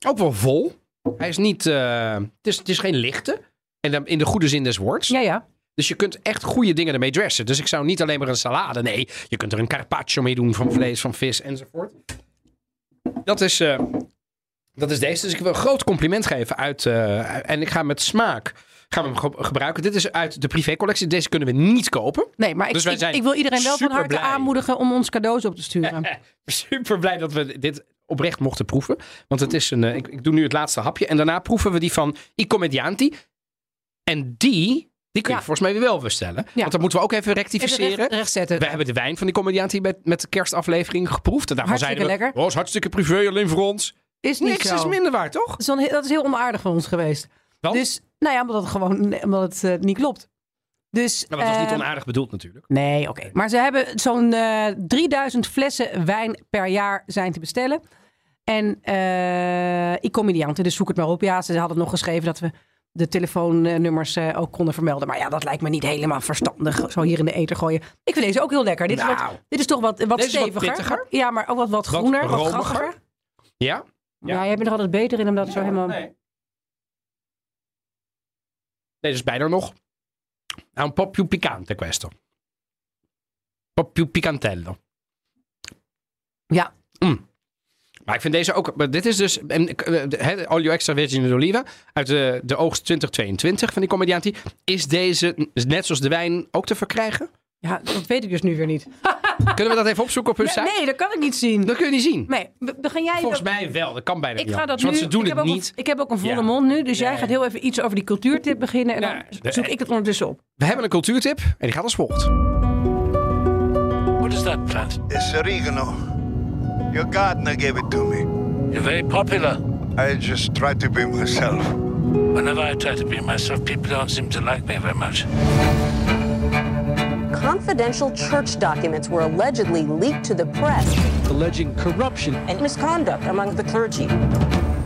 Ook wel vol. Hij is niet... eh, het, is, het is geen lichte. En dan in de goede zin des woords. Ja, ja. Dus je kunt echt goede dingen ermee dressen. Dus ik zou niet alleen maar een salade. Nee, je kunt er een carpaccio mee doen van vlees, van vis enzovoort. Dat is, eh, dat is deze. Dus ik wil een groot compliment geven uit. eh, en ik ga met smaak gaan we hem ge- gebruiken. Dit is uit de privécollectie. Deze kunnen we niet kopen. Nee, maar ik, Dus ik, wil iedereen wel van harte blij. aanmoedigen om ons cadeaus op te sturen. Super blij dat we dit oprecht mochten proeven. Want het is een. eh, ik, ik doe nu het laatste hapje. En daarna proeven we die van I Commedianti. En die. Die kun je Ja. volgens mij weer wel bestellen. Ja. Want dat moeten we ook even Even rectificeren. recht, recht zetten. We hebben de wijn van die comedianti met, met de kerstaflevering geproefd. En daarvan zeiden we, lekker. oh, hartstikke privé, alleen voor ons. Is niet Niks zo. is minder waard, toch? Dat is, dat heel onaardig van ons geweest. Want? Dus, nou ja, omdat het gewoon omdat het, eh, niet klopt. Dus, Nou, dat was niet eh, onaardig bedoeld natuurlijk. Nee, oké. Maar ze hebben zo'n eh 3000 flessen wijn per jaar zijn te bestellen. En eh e-comedianten, dus zoek het maar op. Ja, ze hadden nog geschreven dat we de telefoonnummers eh, ook konden vermelden. Maar ja, dat lijkt me niet helemaal verstandig. Zo hier in de eter gooien. Ik vind deze ook heel lekker. Dit, is, Nou. wat, dit is toch wat, wat Deze is wat steviger. pittiger. ja, maar ook wat, wat groener, wat, romiger. grassiger. Ja? Ja. jij bent er altijd beter in om dat zo helemaal... Nee. Nee, dus bijna nog. Nou, un po' più picante questo. Un po' più picantello. Ja, Maar ik vind deze ook... Dit is dus en, eh, olio extra virgine d'oliva uit de, de oogst 2022 van die comedianti. Is deze, net zoals de wijn, ook te verkrijgen? Ja, dat weet ik dus nu weer niet. Kunnen we dat even opzoeken op hun Nee, site? nee, dat kan ik niet zien. Dat kun je niet zien. Nee, be- begin jij... Volgens mij wel. Dat kan bijna ik niet ga dat nu... Want ze doen ik, het heb ook niet. Een, ik heb ook een volle Ja. mond nu, dus jij gaat heel even iets over die cultuurtip beginnen. En dan de- zoek ik het ondertussen op. We hebben een cultuurtip en die gaat als volgt. What is that plant? It's oregano. Your gardener gave it to me. You're very popular. I just try to be myself. Whenever I try to be myself, people don't seem to like me very much. Confidential church documents were allegedly leaked to the press alleging corruption and misconduct among the clergy.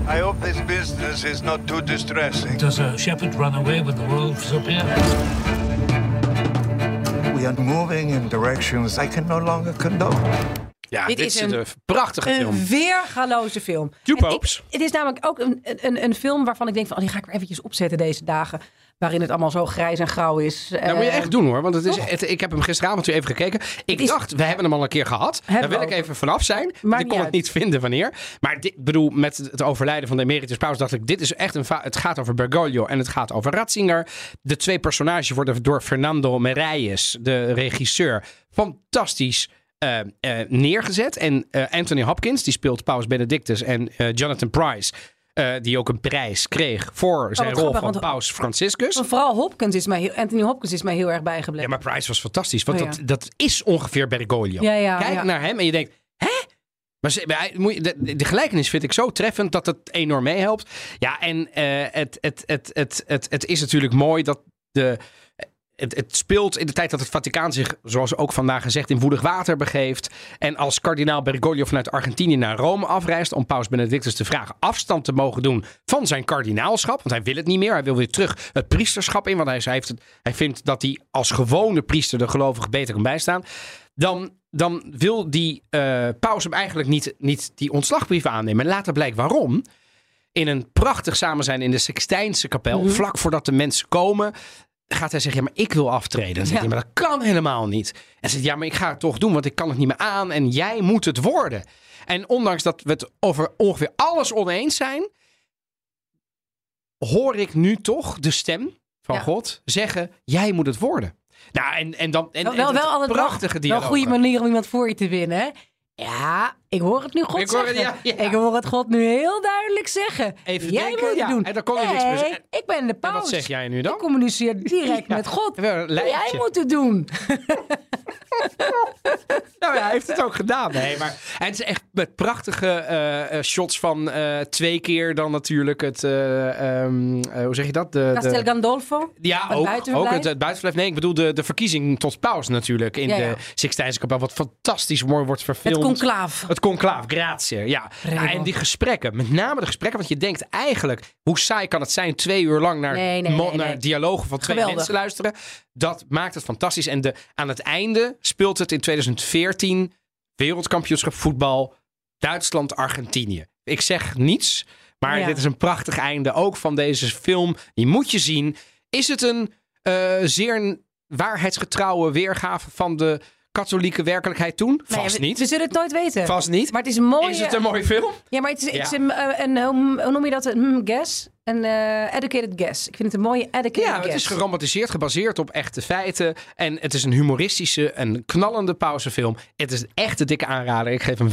I hope this business is not too distressing. Does a shepherd run away with the wolves up here? We are moving in directions I can no longer condone. Ja, Dit dit, is is een- een prachtige film. Een weergaloze film. Two. Het is namelijk ook een, een, een film waarvan ik denk van... Oh, die ga ik er eventjes opzetten deze dagen. Waarin het allemaal zo grijs en grauw is. Dat moet je Eh, echt doen hoor. Want het is, het- ik heb hem gisteravond weer even gekeken. Ik is- dacht, we hebben hem al een keer gehad. Daar wil ik even vanaf zijn. Ik kon het niet vinden wanneer. Maar dit, ik bedoel, met het overlijden van de emeritus paus dacht ik, dit is echt een... Het gaat over Bergoglio en het gaat over Ratzinger. De twee personages worden door Fernando Meirelles, de regisseur, fantastisch eh, eh, neergezet. En Anthony Hopkins, die speelt Paus Benedictus. En Jonathan Price, eh, die ook een prijs kreeg voor zijn rol grappig, van Paus Franciscus. maar vooral Hopkins is mij heel, Anthony Hopkins is mij heel erg bijgebleven. Ja, maar Price was fantastisch. Want Oh, ja. dat, dat is ongeveer Bergoglio. Ja, ja, Kijk naar hem en je denkt, hè? Maar de, gelijkenis vind ik zo treffend dat het enorm meehelpt. Ja, en eh, het, het, het, het, het, het is natuurlijk mooi dat de... Het, het speelt in de tijd dat het Vaticaan zich, zoals ook vandaag gezegd, in woedig water begeeft. En als kardinaal Bergoglio vanuit Argentinië naar Rome afreist om Paus Benedictus te vragen afstand te mogen doen van zijn kardinaalschap. Want hij wil het niet meer. Hij wil weer terug het priesterschap in. Want hij, hij, heeft het, hij vindt dat hij als gewone priester de gelovigen beter kan bijstaan. Dan, dan wil die eh, paus hem eigenlijk niet, niet die ontslagbrief aannemen. En later blijkt waarom in een prachtig samen zijn in de Sixtijnse kapel, Mhm. vlak voordat de mensen komen, gaat hij zeggen: Ja, maar ik wil aftreden. Dan zegt Ja. hij: Maar dat kan helemaal niet. En zegt: Ja, maar ik ga het toch doen, want ik kan het niet meer aan en jij moet het worden. En ondanks dat we het over ongeveer alles oneens zijn, hoor ik nu toch de stem van Ja. God zeggen: Jij moet het worden. Nou, en, en dan. En, wel, en wel, wel wel- prachtige wel dialoog. een goede manier om iemand voor je te winnen. Hè? Ja, ik hoor het nu God Ik hoor het, zeggen. ja, ja. Ik hoor het God nu heel duidelijk zeggen. Even jij denken, moet het ja, doen. en dan kon hij niks meer zeggen. ik ben de En paus. wat zeg jij nu dan? Ik communiceer direct met God. Jij moet het doen. Nou ja, hij heeft het ook gedaan. Nee, maar en het is echt met prachtige eh, eh, shots van eh, twee keer dan natuurlijk het, eh, ehm, eh, hoe zeg je dat? De, Castel de, Gandolfo. ja, het ook, ook het, het buitenverblijf. Nee, ik bedoel de, de verkiezing tot paus natuurlijk in de Sixtijnse kapel. Wat fantastisch mooi wordt Het verfilmd. conclaaf. Het conclaaf, grazie. Ja. ja, en die gesprekken, met name de gesprekken, want je denkt eigenlijk, hoe saai kan het zijn twee uur lang naar, Nee, nee, mo- nee, nee. naar dialogen van twee Geweldig. mensen luisteren. Dat maakt het fantastisch. En de, aan het einde speelt het in 2014 wereldkampioenschap voetbal Duitsland-Argentinië. Ik zeg niets, maar Ja. dit is een prachtig einde ook van deze film. Die moet je zien. Is het een eh, zeer waarheidsgetrouwe weergave van de katholieke werkelijkheid toen? Vast niet. We zullen het nooit weten. Vast niet. Maar het is een mooie... Is het een mooie film? Ja, maar het is, het is Ja. een, eh, een, hoe noem je dat? Een hmm, guess? Een eh, educated guess. Ik vind het een mooie educated Ja, guess. het is geromantiseerd, gebaseerd op echte feiten. En het is een humoristische en knallende pauzefilm. Het is een echte dikke aanrader. Ik geef hem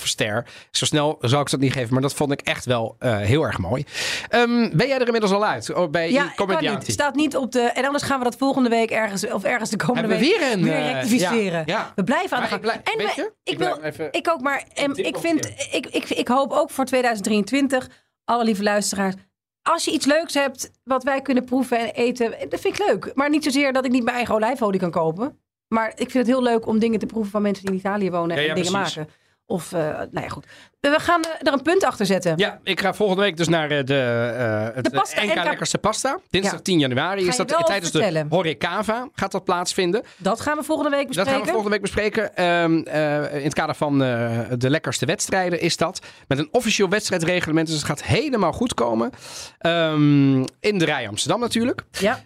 4,5 ster. Zo snel zou ik dat niet geven, maar dat vond ik echt wel eh, heel erg mooi. Ehm, ben jij er inmiddels al uit? Oh, bij Ja, niet. staat niet op de... En anders gaan we dat volgende week ergens... Of ergens de komende Hebben we week weer een, eh, rectificeren. ja, ja. We blijven aan de gang. en we- je, ik, ik wil... even- Ik ook, maar tip ik vind... Ik, ik, ik hoop ook voor 2023, alle lieve luisteraars... Als je iets leuks hebt wat wij kunnen proeven en eten, dat vind ik leuk. Maar niet zozeer dat ik niet mijn eigen olijfolie kan kopen. Maar ik vind het heel leuk om dingen te proeven van mensen die in Italië wonen Ja, en ja, dingen precies. maken. Of, eh, nou ja, goed. We gaan eh, er een punt achter zetten. Ja, ik ga volgende week dus naar eh, de, het De pasta NK NK Lekkerste Pasta. Dinsdag Ja. 10 januari is dat tijdens de. Horecava gaat dat plaatsvinden. Dat gaan we volgende week Dat bespreken. gaan we volgende week bespreken. Ehm, eh, in het kader van de lekkerste wedstrijden is dat. Met een officieel wedstrijdreglement. Dus het gaat helemaal goed komen. Ehm, in de rij Amsterdam natuurlijk. Ja.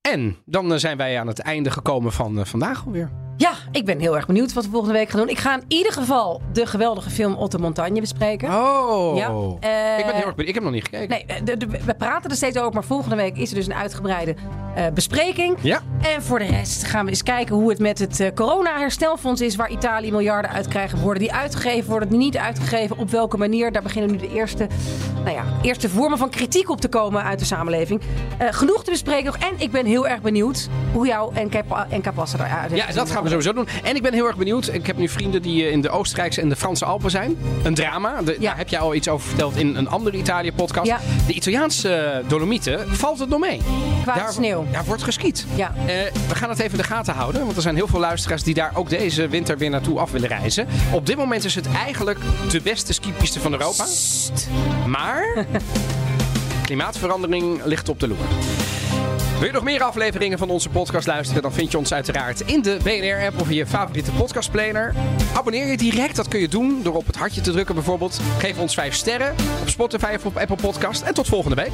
En dan zijn wij aan het einde gekomen van vandaag alweer. Ja, ik ben heel erg benieuwd wat we volgende week gaan doen. Ik ga in ieder geval de geweldige film Otto Montagne bespreken. Oh, Ja, eh, ik ben heel erg benieuwd. Ik heb nog niet gekeken. Nee, de- de- we praten er steeds over, maar volgende week is er dus een uitgebreide eh, bespreking. Ja. En voor de rest gaan we eens kijken hoe het met het eh, corona-herstelfonds is, waar Italië miljarden uitkrijgen. Worden die uitgegeven, worden die niet uitgegeven? Op welke manier? Daar beginnen nu de eerste, nou ja, eerste vormen van kritiek op te komen uit de samenleving. Eh, genoeg te bespreken nog. En ik ben heel erg benieuwd hoe jou en Cap- en Capassa eruit Ja, dat gaan we sowieso doen. En ik ben heel erg benieuwd. Ik heb nu vrienden die eh, in de Oostenrijkse en de Franse Alpen zijn. Een drama. De- Daar heb jij al iets over verteld in een andere Italië-podcast. Ja. De Italiaanse eh, Dolomieten, valt het nog mee? Qua Daar, sneeuw. Daar wordt geskiet. Ja. Eh, we gaan het even in de gaten houden. Want er zijn heel veel luisteraars die daar ook deze winter weer naartoe af willen reizen. Op dit moment is het eigenlijk de beste skipiste van Europa. Maar klimaatverandering ligt op de loer. Wil je nog meer afleveringen van onze podcast luisteren? Dan vind je ons uiteraard in de BNR-app of in je favoriete podcastplayer. Abonneer je direct, dat kun je doen door op het hartje te drukken bijvoorbeeld. Geef ons 5 sterren op Spotify of op Apple Podcast. En tot volgende week.